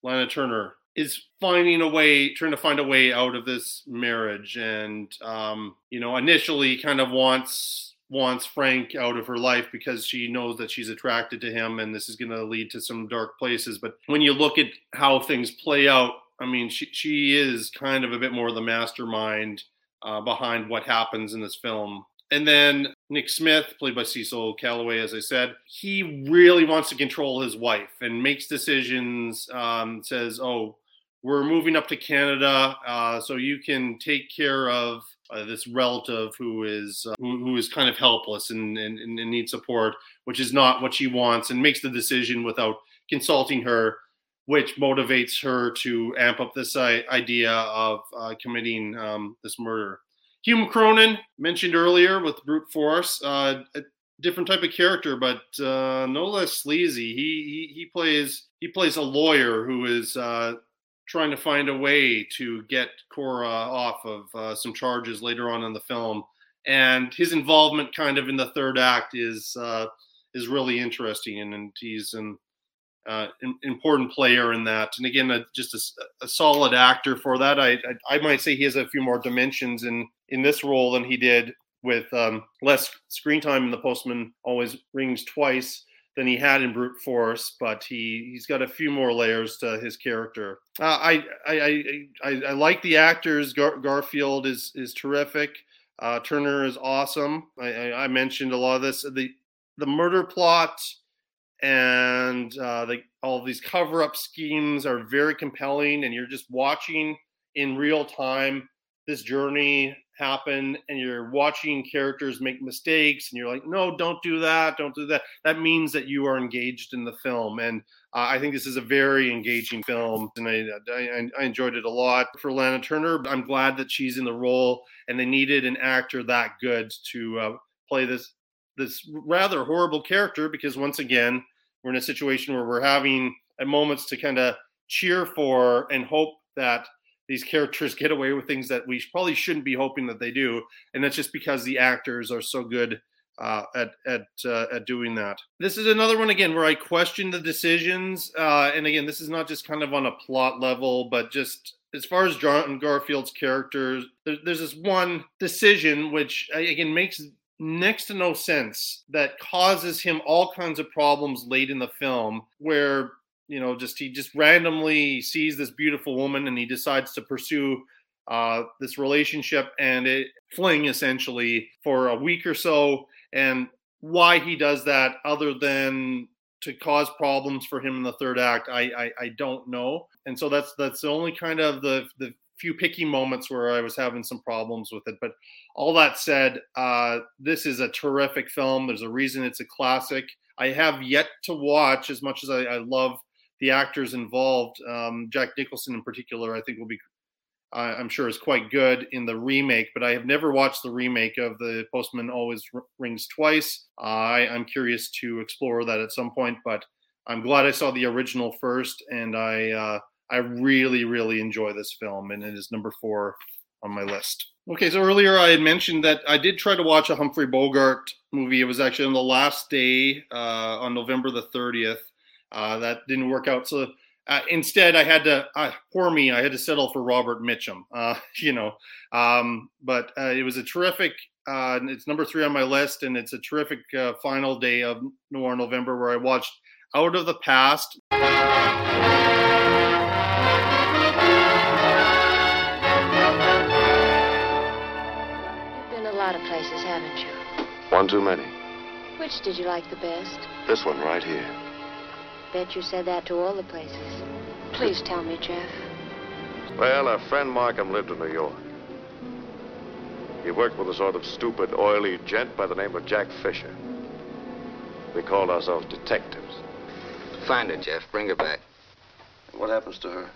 Lana Turner, is finding a way, trying to find a way out of this marriage, and um, you know, initially kind of wants wants Frank out of her life because she knows that she's attracted to him, and this is going to lead to some dark places. But when you look at how things play out, I mean, she she is kind of a bit more the mastermind uh, behind what happens in this film. And then Nick Smith, played by Cecil Kellaway, as I said, he really wants to control his wife and makes decisions. Um, says, "Oh, we're moving up to Canada, uh, so you can take care of uh, this relative who is uh, who, who is kind of helpless and, and, and needs support, which is not what she wants, and makes the decision without consulting her, which motivates her to amp up this idea of uh, committing um, this murder. Hume Cronyn mentioned earlier with brute force, uh, a different type of character, but uh, no less sleazy. He, he he plays he plays a lawyer who is uh, trying to find a way to get Cora off of uh, some charges later on in the film, and his involvement kind of in the third act is uh, is really interesting, and, and he's an uh, important player in that. And again, a, just a, a, solid actor for that. I, I, I might say he has a few more dimensions in in this role than he did with um, less screen time in The Postman Always Rings Twice than he had in Brute Force, but he he's got a few more layers to his character. Uh, I, I, I I like the actors. Gar- Garfield is is terrific. Uh, Turner is awesome. I, I, I mentioned a lot of this. The the murder plot and uh, the, all these cover up schemes are very compelling, and you're just watching in real time this journey happen and you're watching characters make mistakes and you're like no don't do that don't do that that means that you are engaged in the film. And uh, i think this is a very engaging film and I, I, I enjoyed it a lot. For lana turner i'm glad that she's in the role and they needed an actor that good to uh, play this this rather horrible character because once again we're in a situation where we're having at moments to kind of cheer for and hope that these characters get away with things that we probably shouldn't be hoping that they do, and that's just because the actors are so good uh, at at uh, at doing that. This is another one again where I question the decisions, uh, and again, this is not just kind of on a plot level, but just as far as John Garfield's characters, there, there's this one decision which again makes next to no sense that causes him all kinds of problems late in the film where you know just he just randomly sees this beautiful woman and he decides to pursue uh, this relationship and it fling essentially for a week or so. And why he does that other than to cause problems for him in the third act I, I i, don't know. And so that's that's the only kind of the the few picky moments where i was having some problems with it. But all that said uh this is a terrific film. There's a reason it's a classic. I have yet to watch as much as i, I love the actors involved, um, Jack Nicholson in particular, I think will be, uh, I'm sure, is quite good in the remake. But I have never watched the remake of The Postman Always Rings Twice. I, I'm curious to explore that at some point, but I'm glad I saw the original first, and I uh, I really really enjoy this film, and it is number four on my list. Okay, so earlier I had mentioned that I did try to watch a Humphrey Bogart movie. It was actually on the last day uh, on November the 30th. Uh, that didn't work out. So uh, instead, I had to, uh, poor me, I had to settle for Robert Mitchum. Uh, you know, um, but uh, it was a terrific. Uh, it's number three on my list, and it's a terrific final day of Noir November where I watched Out of the Past. You've been a lot of places, haven't you? One too many. Which did you like the best? This one right here bet you said that to all the places. Please tell me, Jeff. Well, our friend Markham lived in New York. He worked with a sort of stupid, oily gent by the name of Jack Fisher. We called ourselves detectives. Find her, Jeff. Bring her back. What happens to her?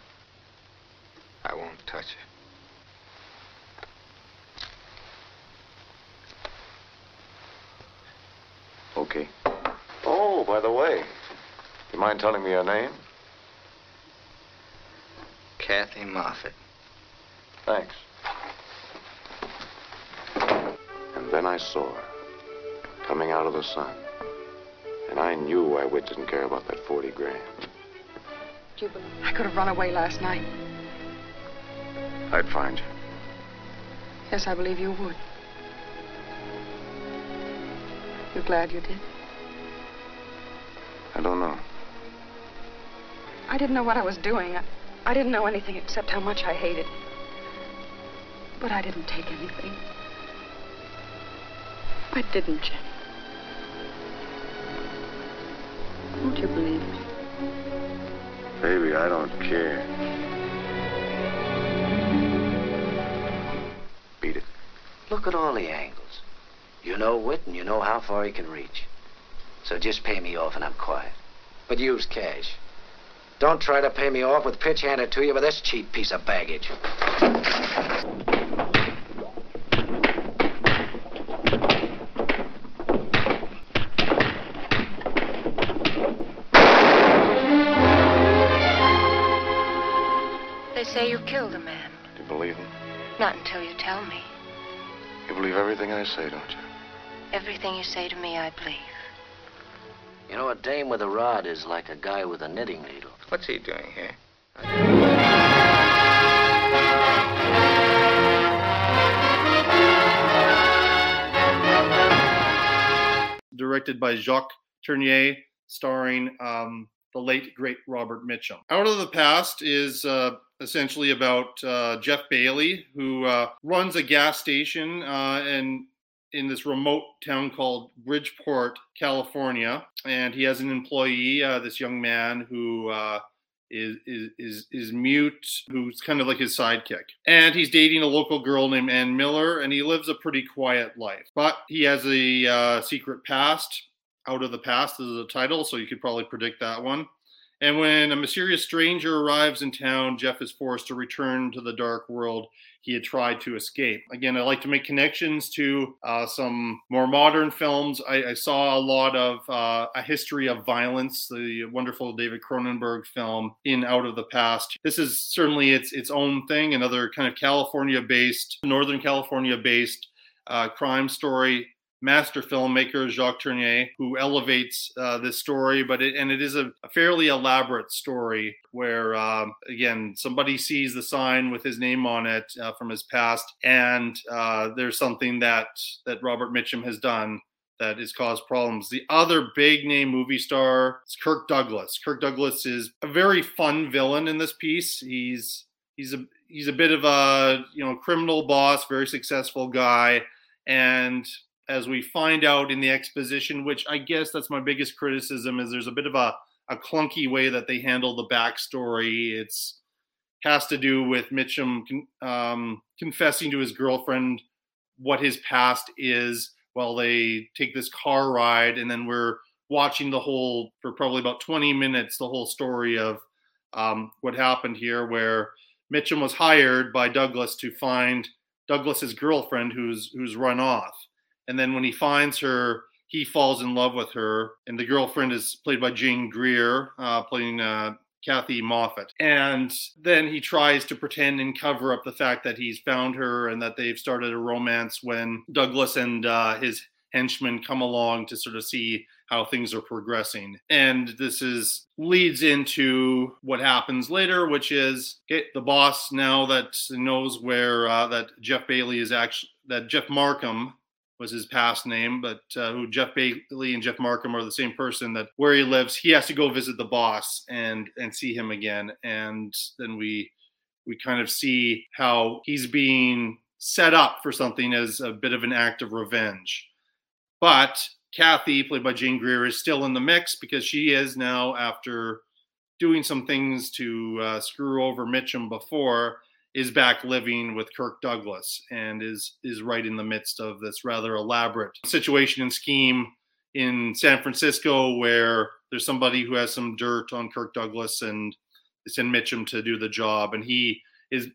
I won't touch her. Okay. Oh, by the way, you mind telling me your name? Kathie Moffat. Thanks. And then I saw her coming out of the sun. And I knew why Whit didn't care about that 40 grand. Do you believe I could have run away last night? I'd find you. Yes, I believe you would. You're glad you did? I don't know. I didn't know what I was doing. I, I didn't know anything except how much I hated. But I didn't take anything. I didn't, Jenny. Won't you believe me? Baby, I don't care. Beat it. Look at all the angles. You know Whit and you know how far he can reach. So just pay me off and I'm quiet. But use cash. Don't try to pay me off with pitch handed to you with this cheap piece of baggage. They say you killed a man. Do you believe him? Not until you tell me. You believe everything I say, don't you? Everything you say to me, I believe. You know, a dame with a rod is like a guy with a knitting needle. What's he doing here? directed by Jacques Tourneur, starring um, the late great Robert Mitchum. Out of the Past is uh, essentially about uh, Jeff Bailey, who uh, runs a gas station uh, and in this remote town called Bridgeport, California, and he has an employee, uh, this young man who uh, is is is mute, who's kind of like his sidekick, and he's dating a local girl named Ann Miller, and he lives a pretty quiet life, but he has a uh, secret past. Out of the past is the title, so you could probably predict that one. And when a mysterious stranger arrives in town, Jeff is forced to return to the dark world he had tried to escape. Again, I like to make connections to uh, some more modern films. I, I saw a lot of uh, A History of Violence, the wonderful David Cronenberg film in Out of the Past. This is certainly its its own thing, another kind of California-based, Northern California-based uh, crime story master filmmaker Jacques Tourneur, who elevates uh, this story. But it, and it is a, a fairly elaborate story where, um, again, somebody sees the sign with his name on it uh, from his past, and uh, there's something that that Robert Mitchum has done. That has caused problems. The other big name movie star is Kirk Douglas. Kirk Douglas is a very fun villain in this piece. He's he's a he's a bit of a you know criminal boss, very successful guy, and as we find out in the exposition, which I guess that's my biggest criticism is there's a bit of a, a clunky way that they handle the backstory. It's has to do with Mitchum um, confessing to his girlfriend what his past is while they take this car ride, and then we're watching the whole for probably about 20 minutes the whole story of um, what happened here, where Mitchum was hired by Douglas to find Douglas's girlfriend who's who's run off and then when he finds her, he falls in love with her. And the girlfriend is played by Jane Greer, uh, playing uh, Kathie Moffat. And then he tries to pretend and cover up the fact that he's found her and that they've started a romance when Douglas and uh, his henchmen come along to sort of see how things are progressing. And this is leads into what happens later, which is okay, the boss now that knows where uh, that Jeff Bailey is actually that Jeff Markham was his past name, but uh, who Jeff Bailey and Jeff Markham are the same person. That where he lives, he has to go visit the boss and and see him again, and then we we kind of see how he's being set up for something as a bit of an act of revenge. But Kathie, played by Jane Greer, is still in the mix because she is now after doing some things to uh, screw over Mitchum before is back living with Kirk Douglas and is is right in the midst of this rather elaborate situation and scheme in San Francisco where there's somebody who has some dirt on Kirk Douglas and it's in Mitchum to do the job. And he is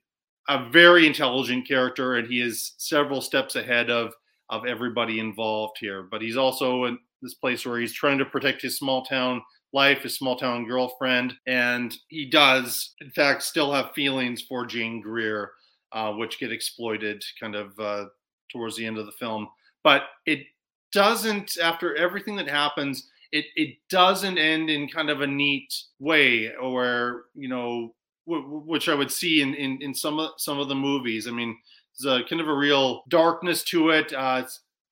a very intelligent character and he is several steps ahead of of everybody involved here. But he's also in this place where he's trying to protect his small town life, his small town girlfriend, and he does, in fact, still have feelings for Jane Greer, uh, which get exploited kind of uh, towards the end of the film. But it doesn't, after everything that happens, it it doesn't end in kind of a neat way, or you know, w- which I would see in, in in some of some of the movies. I mean, there's a kind of a real darkness to it. Uh,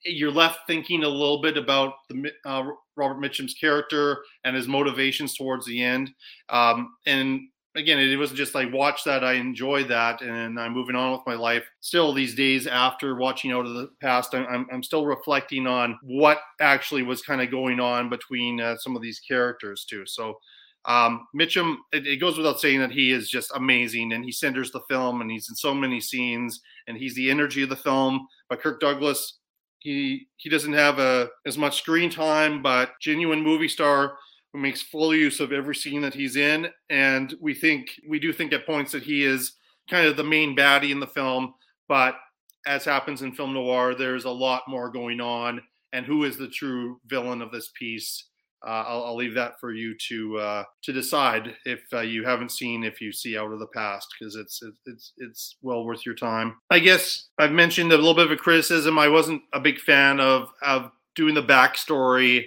you're left thinking a little bit about the uh, Robert Mitchum's character and his motivations towards the end. Um, and again, it wasn't just like watch that. I enjoyed that, and I'm moving on with my life. Still, these days after watching Out of the Past, I'm I'm still reflecting on what actually was kind of going on between uh, some of these characters too. So. Um, Mitchum, it, it, goes without saying that he is just amazing, and he centers the film, and he's in so many scenes, and he's the energy of the film. But Kirk Douglas, he he doesn't have a as much screen time, but genuine movie star who makes full use of every scene that he's in. And we think we do think at points that he is kind of the main baddie in the film, but as happens in film noir, there's a lot more going on. And who is the true villain of this piece? Uh, I'll, I'll, leave that for you to uh, to decide if uh, you haven't seen if you see out of the past because it's it's it's well worth your time. I guess I've mentioned a little bit of a criticism. I wasn't a big fan of of doing the backstory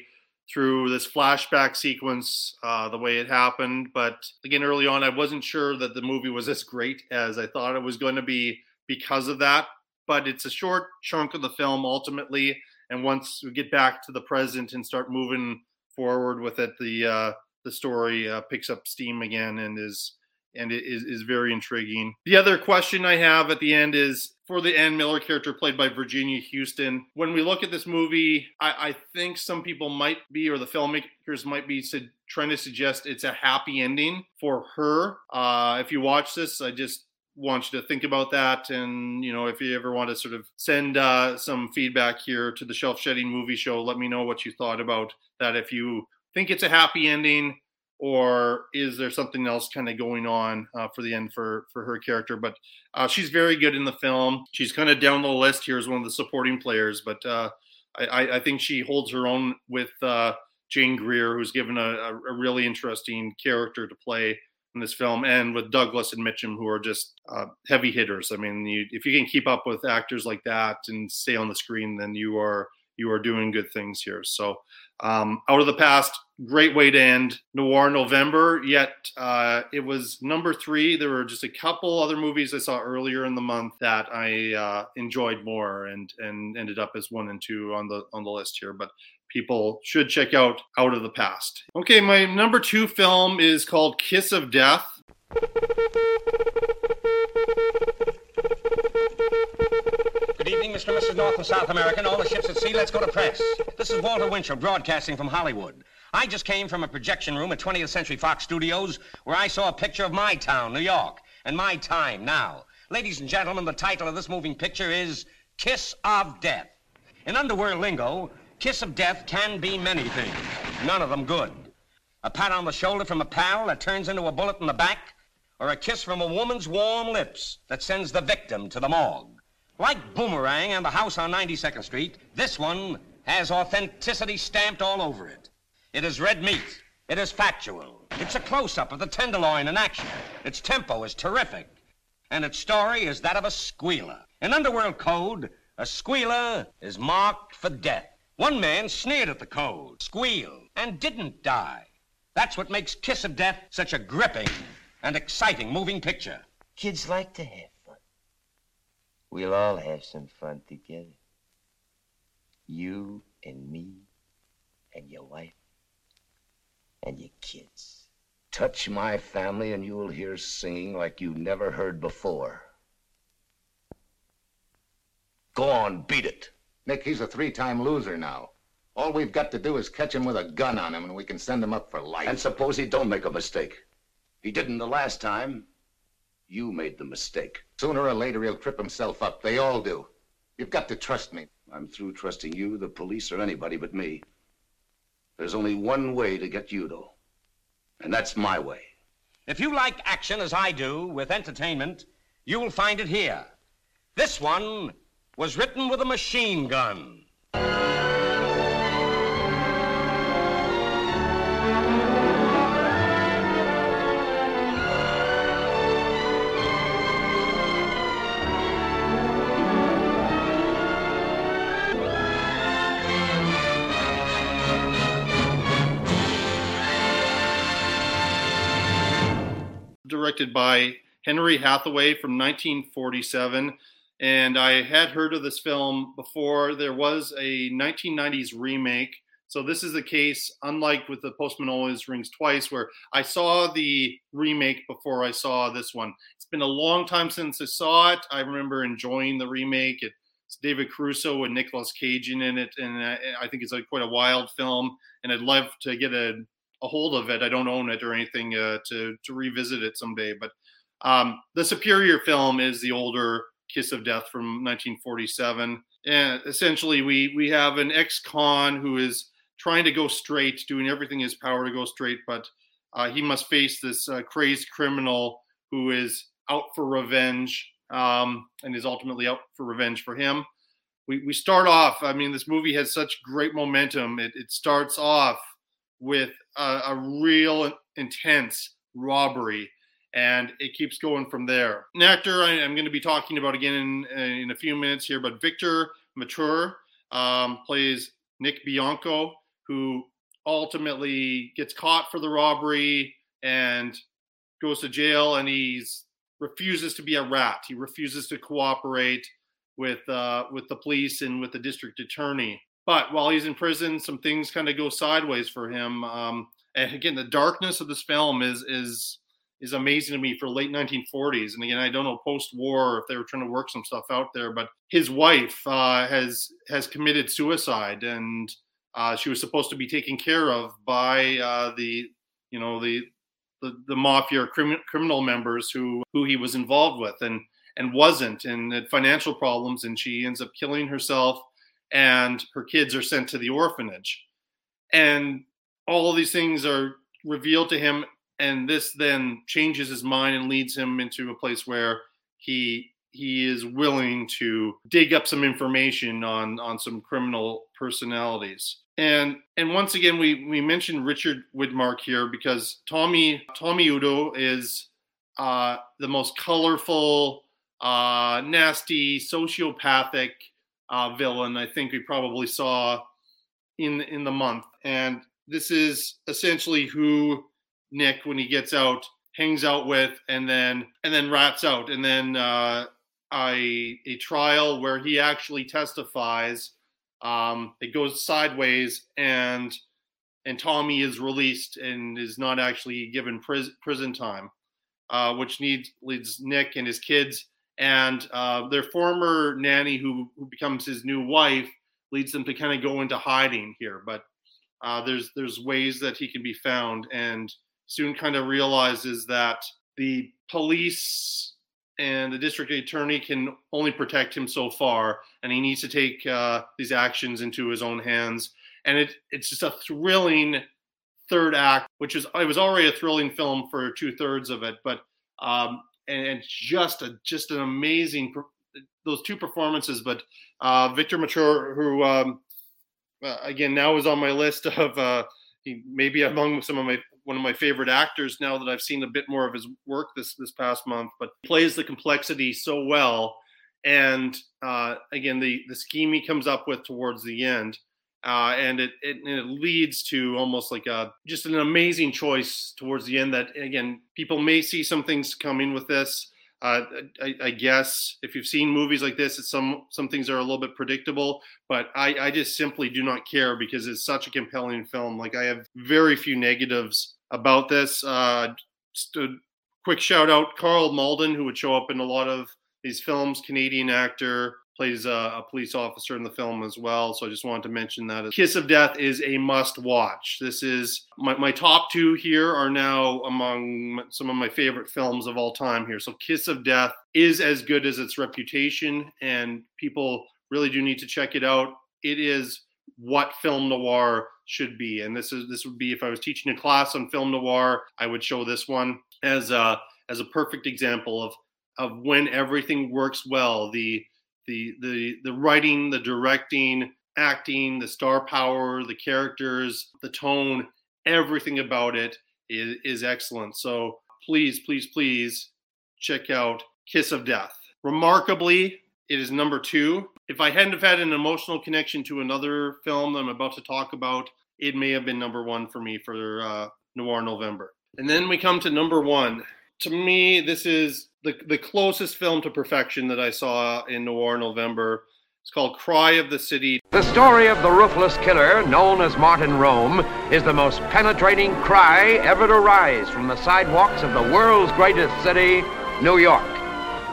through this flashback sequence, uh, the way it happened. But again, early on, I wasn't sure that the movie was as great as I thought it was going to be because of that. But it's a short chunk of the film ultimately, and once we get back to the present and start moving forward with it, the uh, the story uh, picks up steam again and is and is, is very intriguing. The other question I have at the end is for the Ann Miller character played by Virginia Huston. When we look at this movie, I, I think some people might be, or the filmmakers might be, su- trying to suggest it's a happy ending for her. Uh, if you watch this, I just want you to think about that. And you know if you ever want to sort of send uh, some feedback here to the shelf shedding movie show let me know what you thought about that. If you think it's a happy ending or is there something else kind of going on uh, for the end for for her character? But uh, she's very good in the film. She's kind of down the list here as one of the supporting players but uh, I, I, think she holds her own with uh, jane greer who's given a, a, really interesting character to play in this film, and with Douglas and Mitchum, who are just uh, heavy hitters. I mean, you, if you can keep up with actors like that and stay on the screen, then you are you are doing good things here. So, um, out of the past, great way to end Noir November. Yet uh, it was number three. There were just a couple other movies I saw earlier in the month that I uh, enjoyed more, and and ended up as one and two on the on the list here. But people should check out Out of the Past. Okay, my number two film is called Kiss of Death. Good evening, Mr. and Mrs. North and South American, all the ships at sea, let's go to press. This is Walter Winchell, broadcasting from Hollywood. I just came from a projection room at 20th Century Fox Studios where I saw a picture of my town, New York, and my time now. Ladies and gentlemen, the title of this moving picture is Kiss of Death. In underworld lingo, kiss of death can be many things, none of them good. A pat on the shoulder from a pal that turns into a bullet in the back, or a kiss from a woman's warm lips that sends the victim to the morgue. Like Boomerang and the house on 92nd Street, this one has authenticity stamped all over it. It is red meat. It is factual. It's a close-up of the tenderloin in action. Its tempo is terrific. And its story is that of a squealer. In underworld code, a squealer is marked for death. One man sneered at the code, squealed, and didn't die. That's what makes Kiss of Death such a gripping and exciting moving picture. Kids like to have fun. We'll all have some fun together. You and me and your wife and your kids. Touch my family and you'll hear singing like you never heard before. Go on, beat it. Nick, he's a three-time loser now. All we've got to do is catch him with a gun on him, and we can send him up for life. And suppose he don't make a mistake. He didn't the last time. You made the mistake. Sooner or later, he'll trip himself up. They all do. You've got to trust me. I'm through trusting you, the police, or anybody but me. There's only one way to get Udo, and that's my way. If you like action as I do, with entertainment, you will find it here. This one was written with a machine gun. Directed by Henry Hathaway from 1947 and I had heard of this film before. There was a 1990s remake. So this is the case, unlike with the Postman Always Rings Twice, where I saw the remake before I saw this one. It's been a long time since I saw it. I remember enjoying the remake. It's David Caruso and Nicolas Cage in it, and I think it's like quite a wild film. And I'd love to get a, a hold of it. I don't own it or anything uh, to to revisit it someday. But um, the superior film is the older Kiss of Death from 1947. And essentially, we we have an ex-con who is trying to go straight, doing everything in his power to go straight, but uh, he must face this uh, crazed criminal who is out for revenge um, and is ultimately out for revenge for him. We, we start off, I mean, this movie has such great momentum. It, it starts off with a, a real intense robbery and it keeps going from there. An actor I, am going to be talking about again in, in a few minutes here, but Victor Mature um, plays Nick Bianco, who ultimately gets caught for the robbery and goes to jail, and he's refuses to be a rat. He refuses to cooperate with uh, with the police and with the district attorney. But while he's in prison, some things kind of go sideways for him. Um, and again, the darkness of this film is is is amazing to me for late 1940s. And again, I don't know post-war if they were trying to work some stuff out there, but his wife uh, has has committed suicide, and uh, she was supposed to be taken care of by uh, the you know the the, the mafia crim- criminal members who who he was involved with, and and wasn't, and had financial problems, and she ends up killing herself, and her kids are sent to the orphanage, and all of these things are revealed to him and this then changes his mind and leads him into a place where he he is willing to dig up some information on on some criminal personalities. And and once again we we mentioned richard widmark here because tommy tommy udo is uh, the most colorful uh, nasty sociopathic uh, villain i think we probably saw in in the month. And this is essentially who Nick when he gets out hangs out with and then and then rats out and then uh, a a trial where he actually testifies. Um, it goes sideways and and Tommy is released and is not actually given pris- prison time, uh, which needs leads Nick and his kids and uh, their former nanny who, who becomes his new wife leads them to kind of go into hiding here. But uh, there's there's ways that he can be found and soon kind of realizes that the police and the district attorney can only protect him so far, and he needs to take uh, these actions into his own hands. And it, it's just a thrilling third act, which is it was already a thrilling film for two thirds of it, but um, and, and just a just an amazing those two performances. But uh, Victor Mature, who um, uh, again now is on my list of uh, he maybe among some of my one of my favorite actors now that I've seen a bit more of his work this this past month, but plays the complexity so well. And uh, again, the the scheme he comes up with towards the end, uh, and it, it, it leads to almost like a just an amazing choice towards the end. That again, people may see some things coming with this. Uh, I, I, guess if you've seen movies like this, it's some some things are a little bit predictable, but I, I just simply do not care because it's such a compelling film. Like I have very few negatives about this. Uh, quick shout out, Karl Malden, who would show up in a lot of these films, Canadian actor, plays a, a, police officer in the film as well. So I just wanted to mention that. Kiss of Death is a must watch. This is my, my top two here are now among some of my favorite films of all time here. So Kiss of Death is as good as its reputation, and people really do need to check it out. It is what film noir should be. And this is this would be if I was teaching a class on film noir, I would show this one as a as a perfect example of of when everything works well. The the the the writing, the directing, acting, the star power, the characters, the tone, everything about it is, is excellent. So please, please, please check out Kiss of Death. Remarkably, it is number two. If I hadn't have had an emotional connection to another film that I'm about to talk about, it may have been number one for me for uh, Noir November. And then we come to number one. To me, this is the the closest film to perfection that I saw in Noir November. It's called Cry of the City. The story of the ruthless killer, known as Martin Rome, is the most penetrating cry ever to rise from the sidewalks of the world's greatest city, New York.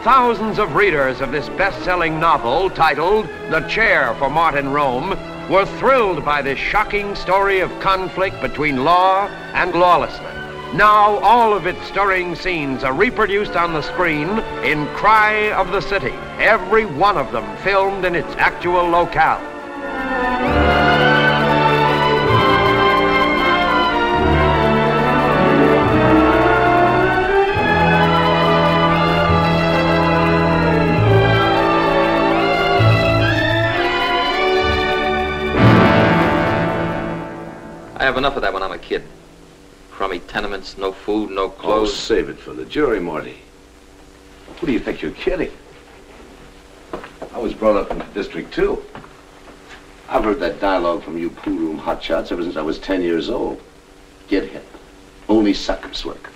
Thousands of readers of this best-selling novel, titled The Chair for Martin Rome, were thrilled by this shocking story of conflict between law and lawlessness. Now all of its stirring scenes are reproduced on the screen in Cry of the City, every one of them filmed in its actual locale. I have enough of that when I'm a kid. Crummy tenements, no food, no clothes. Oh, save it for the jury, Marty. Who do you think you're kidding? I was brought up in the district, too. I've heard that dialogue from you pool room hotshots ever since I was 10 years old. Get hip. Only suckers work.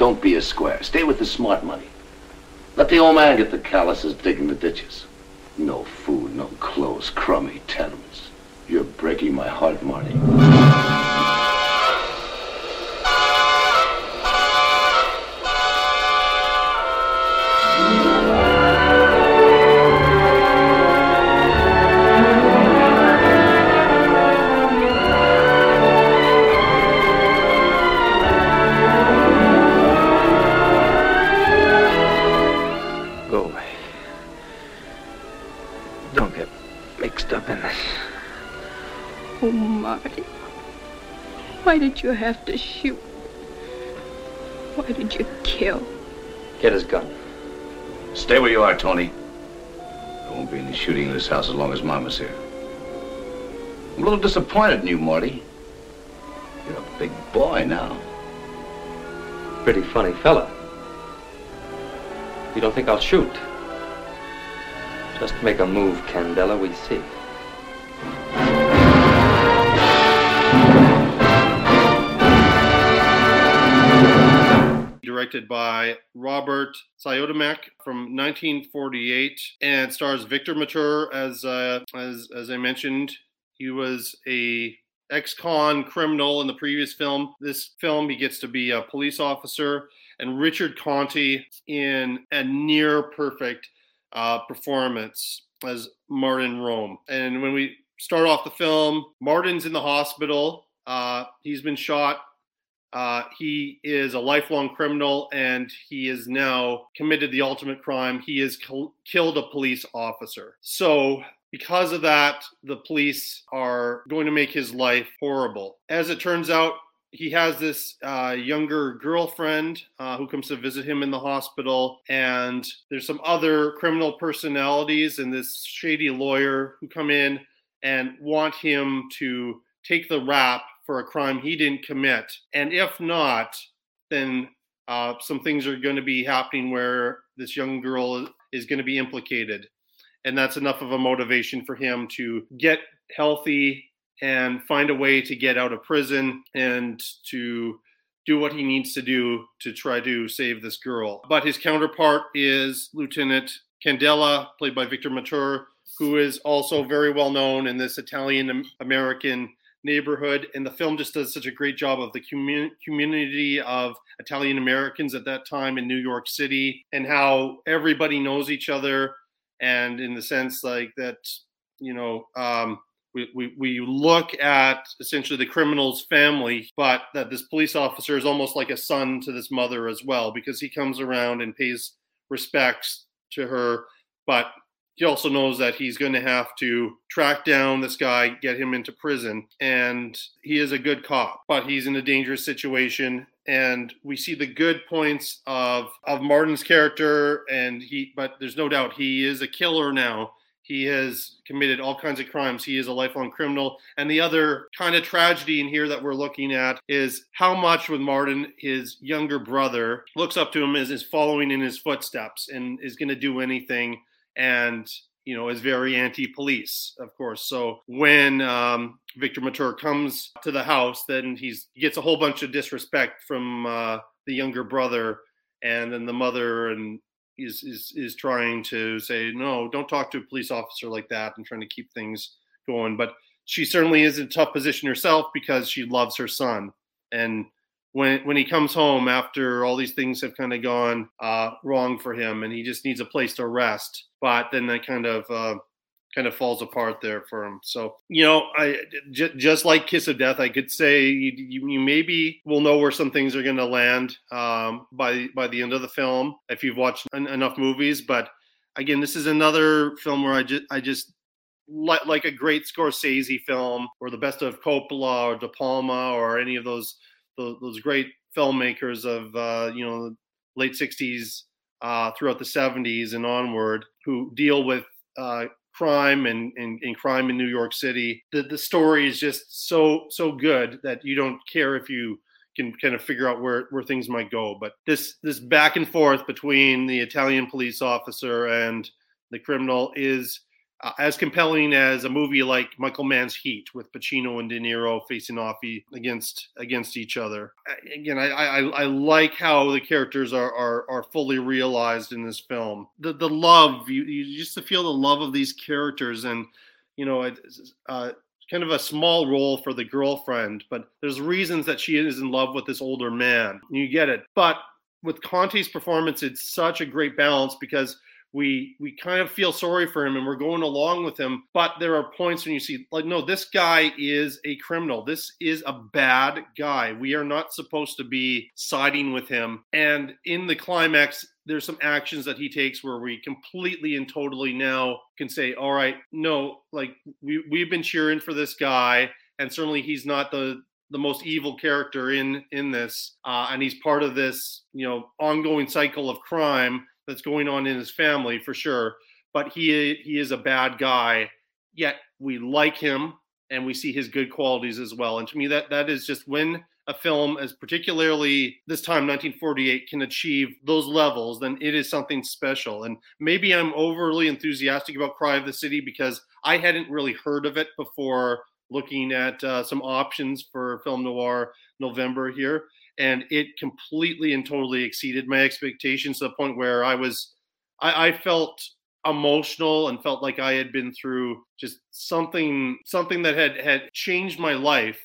Don't be a square. Stay with the smart money. Let the old man get the calluses digging the ditches. No food, no clothes, crummy tenements. You're breaking my heart, Marty. Why did you have to shoot? Why did you kill? Get his gun. Stay where you are, Tony. There won't be any shooting in this house as long as Mama's here. I'm a little disappointed in you, Marty. You're a big boy now. Pretty funny fella. You don't think I'll shoot? Just make a move, Candella, we see. Directed by Robert Siodmak from 1948 and stars Victor Mature as uh, as as I mentioned. He was a ex-con criminal in the previous film. This film he gets to be a police officer. And Richard Conte in a near perfect uh, performance as Martin Rome. And when we start off the film Martin's in the hospital. Uh, he's been shot uh, he is a lifelong criminal and he has now committed the ultimate crime. He has kil- killed a police officer. So, because of that, the police are going to make his life horrible. As it turns out, he has this uh, younger girlfriend uh, who comes to visit him in the hospital, and there's some other criminal personalities and this shady lawyer who come in and want him to take the rap for a crime he didn't commit. And if not, then uh, some things are going to be happening where this young girl is going to be implicated. And that's enough of a motivation for him to get healthy and find a way to get out of prison and to do what he needs to do to try to save this girl. But his counterpart is Lieutenant Candella, played by Victor Mature, who is also very well known in this Italian American neighborhood and the film just does such a great job of the commun- community of italian americans at that time in new york city and how everybody knows each other and in the sense like that you know um, we, we, we look at essentially the criminal's family but that this police officer is almost like a son to this mother as well because he comes around and pays respects to her but he also knows that he's going to have to track down this guy, get him into prison, and he is a good cop, but he's in a dangerous situation. And we see the good points of of Martin's character, and he, but there's no doubt he is a killer now. He has committed all kinds of crimes. He is a lifelong criminal. And the other kind of tragedy in here that we're looking at is how much with Martin, his younger brother, looks up to him as is following in his footsteps and is going to do anything and you know is very anti-police of course so when um, victor mature comes to the house then he's he gets a whole bunch of disrespect from uh, the younger brother and then the mother and is is is trying to say no, don't talk to a police officer like that, and trying to keep things going. But she certainly is in a tough position herself because she loves her son, and when when he comes home after all these things have kind of gone uh, wrong for him, and he just needs a place to rest. But then that kind of uh, kind of falls apart there for him. So you know, I j- just like Kiss of Death, I could say you, you, you maybe will know where some things are going to land um, by by the end of the film if you've watched en- enough movies. But again, this is another film where I just I just like, like a great Scorsese film or the best of Coppola or De Palma or any of those those, great filmmakers of uh, you know late 60s uh, throughout the 70s and onward who deal with uh, crime and, and, and, crime in New York City. The, the story is just so so good that you don't care if you can kind of figure out where, where things might go. But this this back and forth between the Italian police officer and the criminal is uh, as compelling as a movie like Michael Mann's Heat with Pacino and De Niro facing off against against each other. Again, I, I, I like how the characters are, are are fully realized in this film. The the love you you just feel the love of these characters and you know uh, kind of a small role for the girlfriend, but there's reasons that she is in love with this older man. You get it, but with Conte's performance, it's such a great balance because we we kind of feel sorry for him and we're going along with him but there are points when you see like no this guy is a criminal. This is a bad guy. We are not supposed to be siding with him. And in the climax there's some actions that he takes where we completely and totally now can say all right no like we we've been cheering for this guy and certainly he's not the the most evil character in in this uh, and he's part of this you know ongoing cycle of crime that's going on in his family for sure. But he he is a bad guy. Yet we like him and we see his good qualities as well. And to me, that that is just when a film, as particularly this time, 1948, can achieve those levels, then it is something special. And maybe I'm overly enthusiastic about Cry of the City because I hadn't really heard of it before looking at uh, some options for film noir November here and it completely and totally exceeded my expectations to the point where I was, I, I felt emotional and felt like I had been through just something, something that had had changed my life.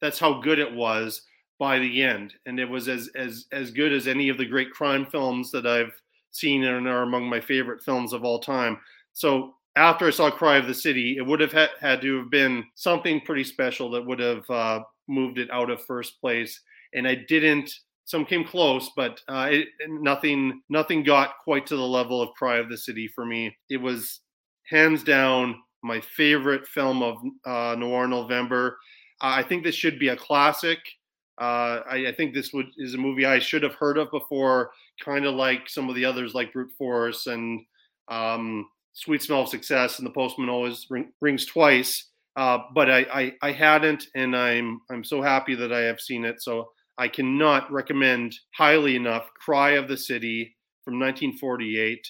That's how good it was by the end, and it was as as as good as any of the great crime films that I've seen and are among my favorite films of all time. So after I saw Cry of the City, it would have had, had to have been something pretty special that would have uh, moved it out of first place and I didn't. Some came close, but uh, it, nothing nothing got quite to the level of Cry of the City for me. It was hands down my favorite film of uh, Noir November. I think this should be a classic. Uh, I, I, think this would is a movie I should have heard of before, kind of like some of the others, like Brute Force and um, Sweet Smell of Success, and The Postman Always ring, Rings Twice. Uh, but I, I, I hadn't, and I'm I'm so happy that I have seen it. So I cannot recommend highly enough Cry of the City from 1948.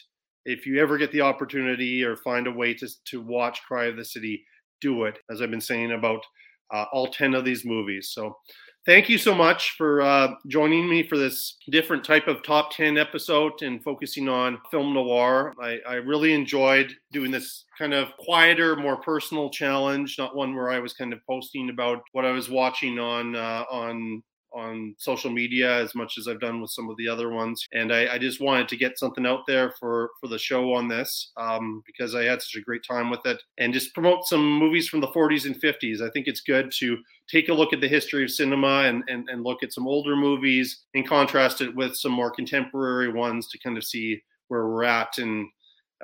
If you ever get the opportunity or find a way to, to watch Cry of the City, do it, as I've been saying about uh, all 10 of these movies. So thank you so much for uh, joining me for this different type of top 10 episode and focusing on film noir. I, I, really enjoyed doing this kind of quieter, more personal challenge, not one where I was kind of posting about what I was watching on uh, on on social media as much as I've done with some of the other ones. And I, I just wanted to get something out there for for the show on this um, because I had such a great time with it and just promote some movies from the 40s and 50s. I think it's good to take a look at the history of cinema and, and, and look at some older movies and contrast it with some more contemporary ones to kind of see where we're at in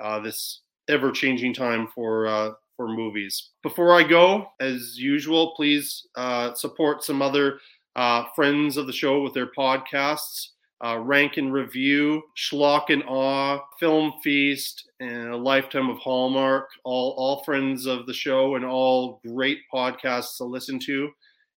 uh, this ever changing time for uh, for movies. Before I go, as usual, please uh, support some other uh, friends of the show with their podcasts. Uh, Rank and Review, Schlock and Awe, Film Feast, and A Lifetime of Hallmark, all, all friends of the show and all great podcasts to listen to.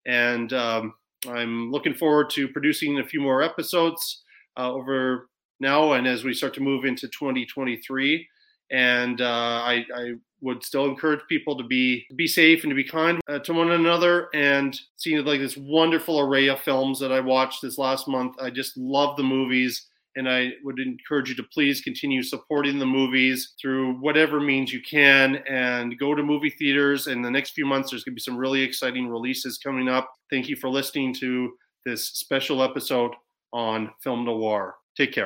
And um, I'm looking forward to producing a few more episodes uh, over now and as we start to move into 2023. And uh, I, I would still encourage people to be be safe and to be kind uh, to one another and seeing like this wonderful array of films that I watched this last month. I just love the movies And I would encourage you to please continue supporting the movies through whatever means you can and go to movie theaters. In the next few months, there's going to be some really exciting releases coming up. Thank you for listening to this special episode on Film Noir. Take care.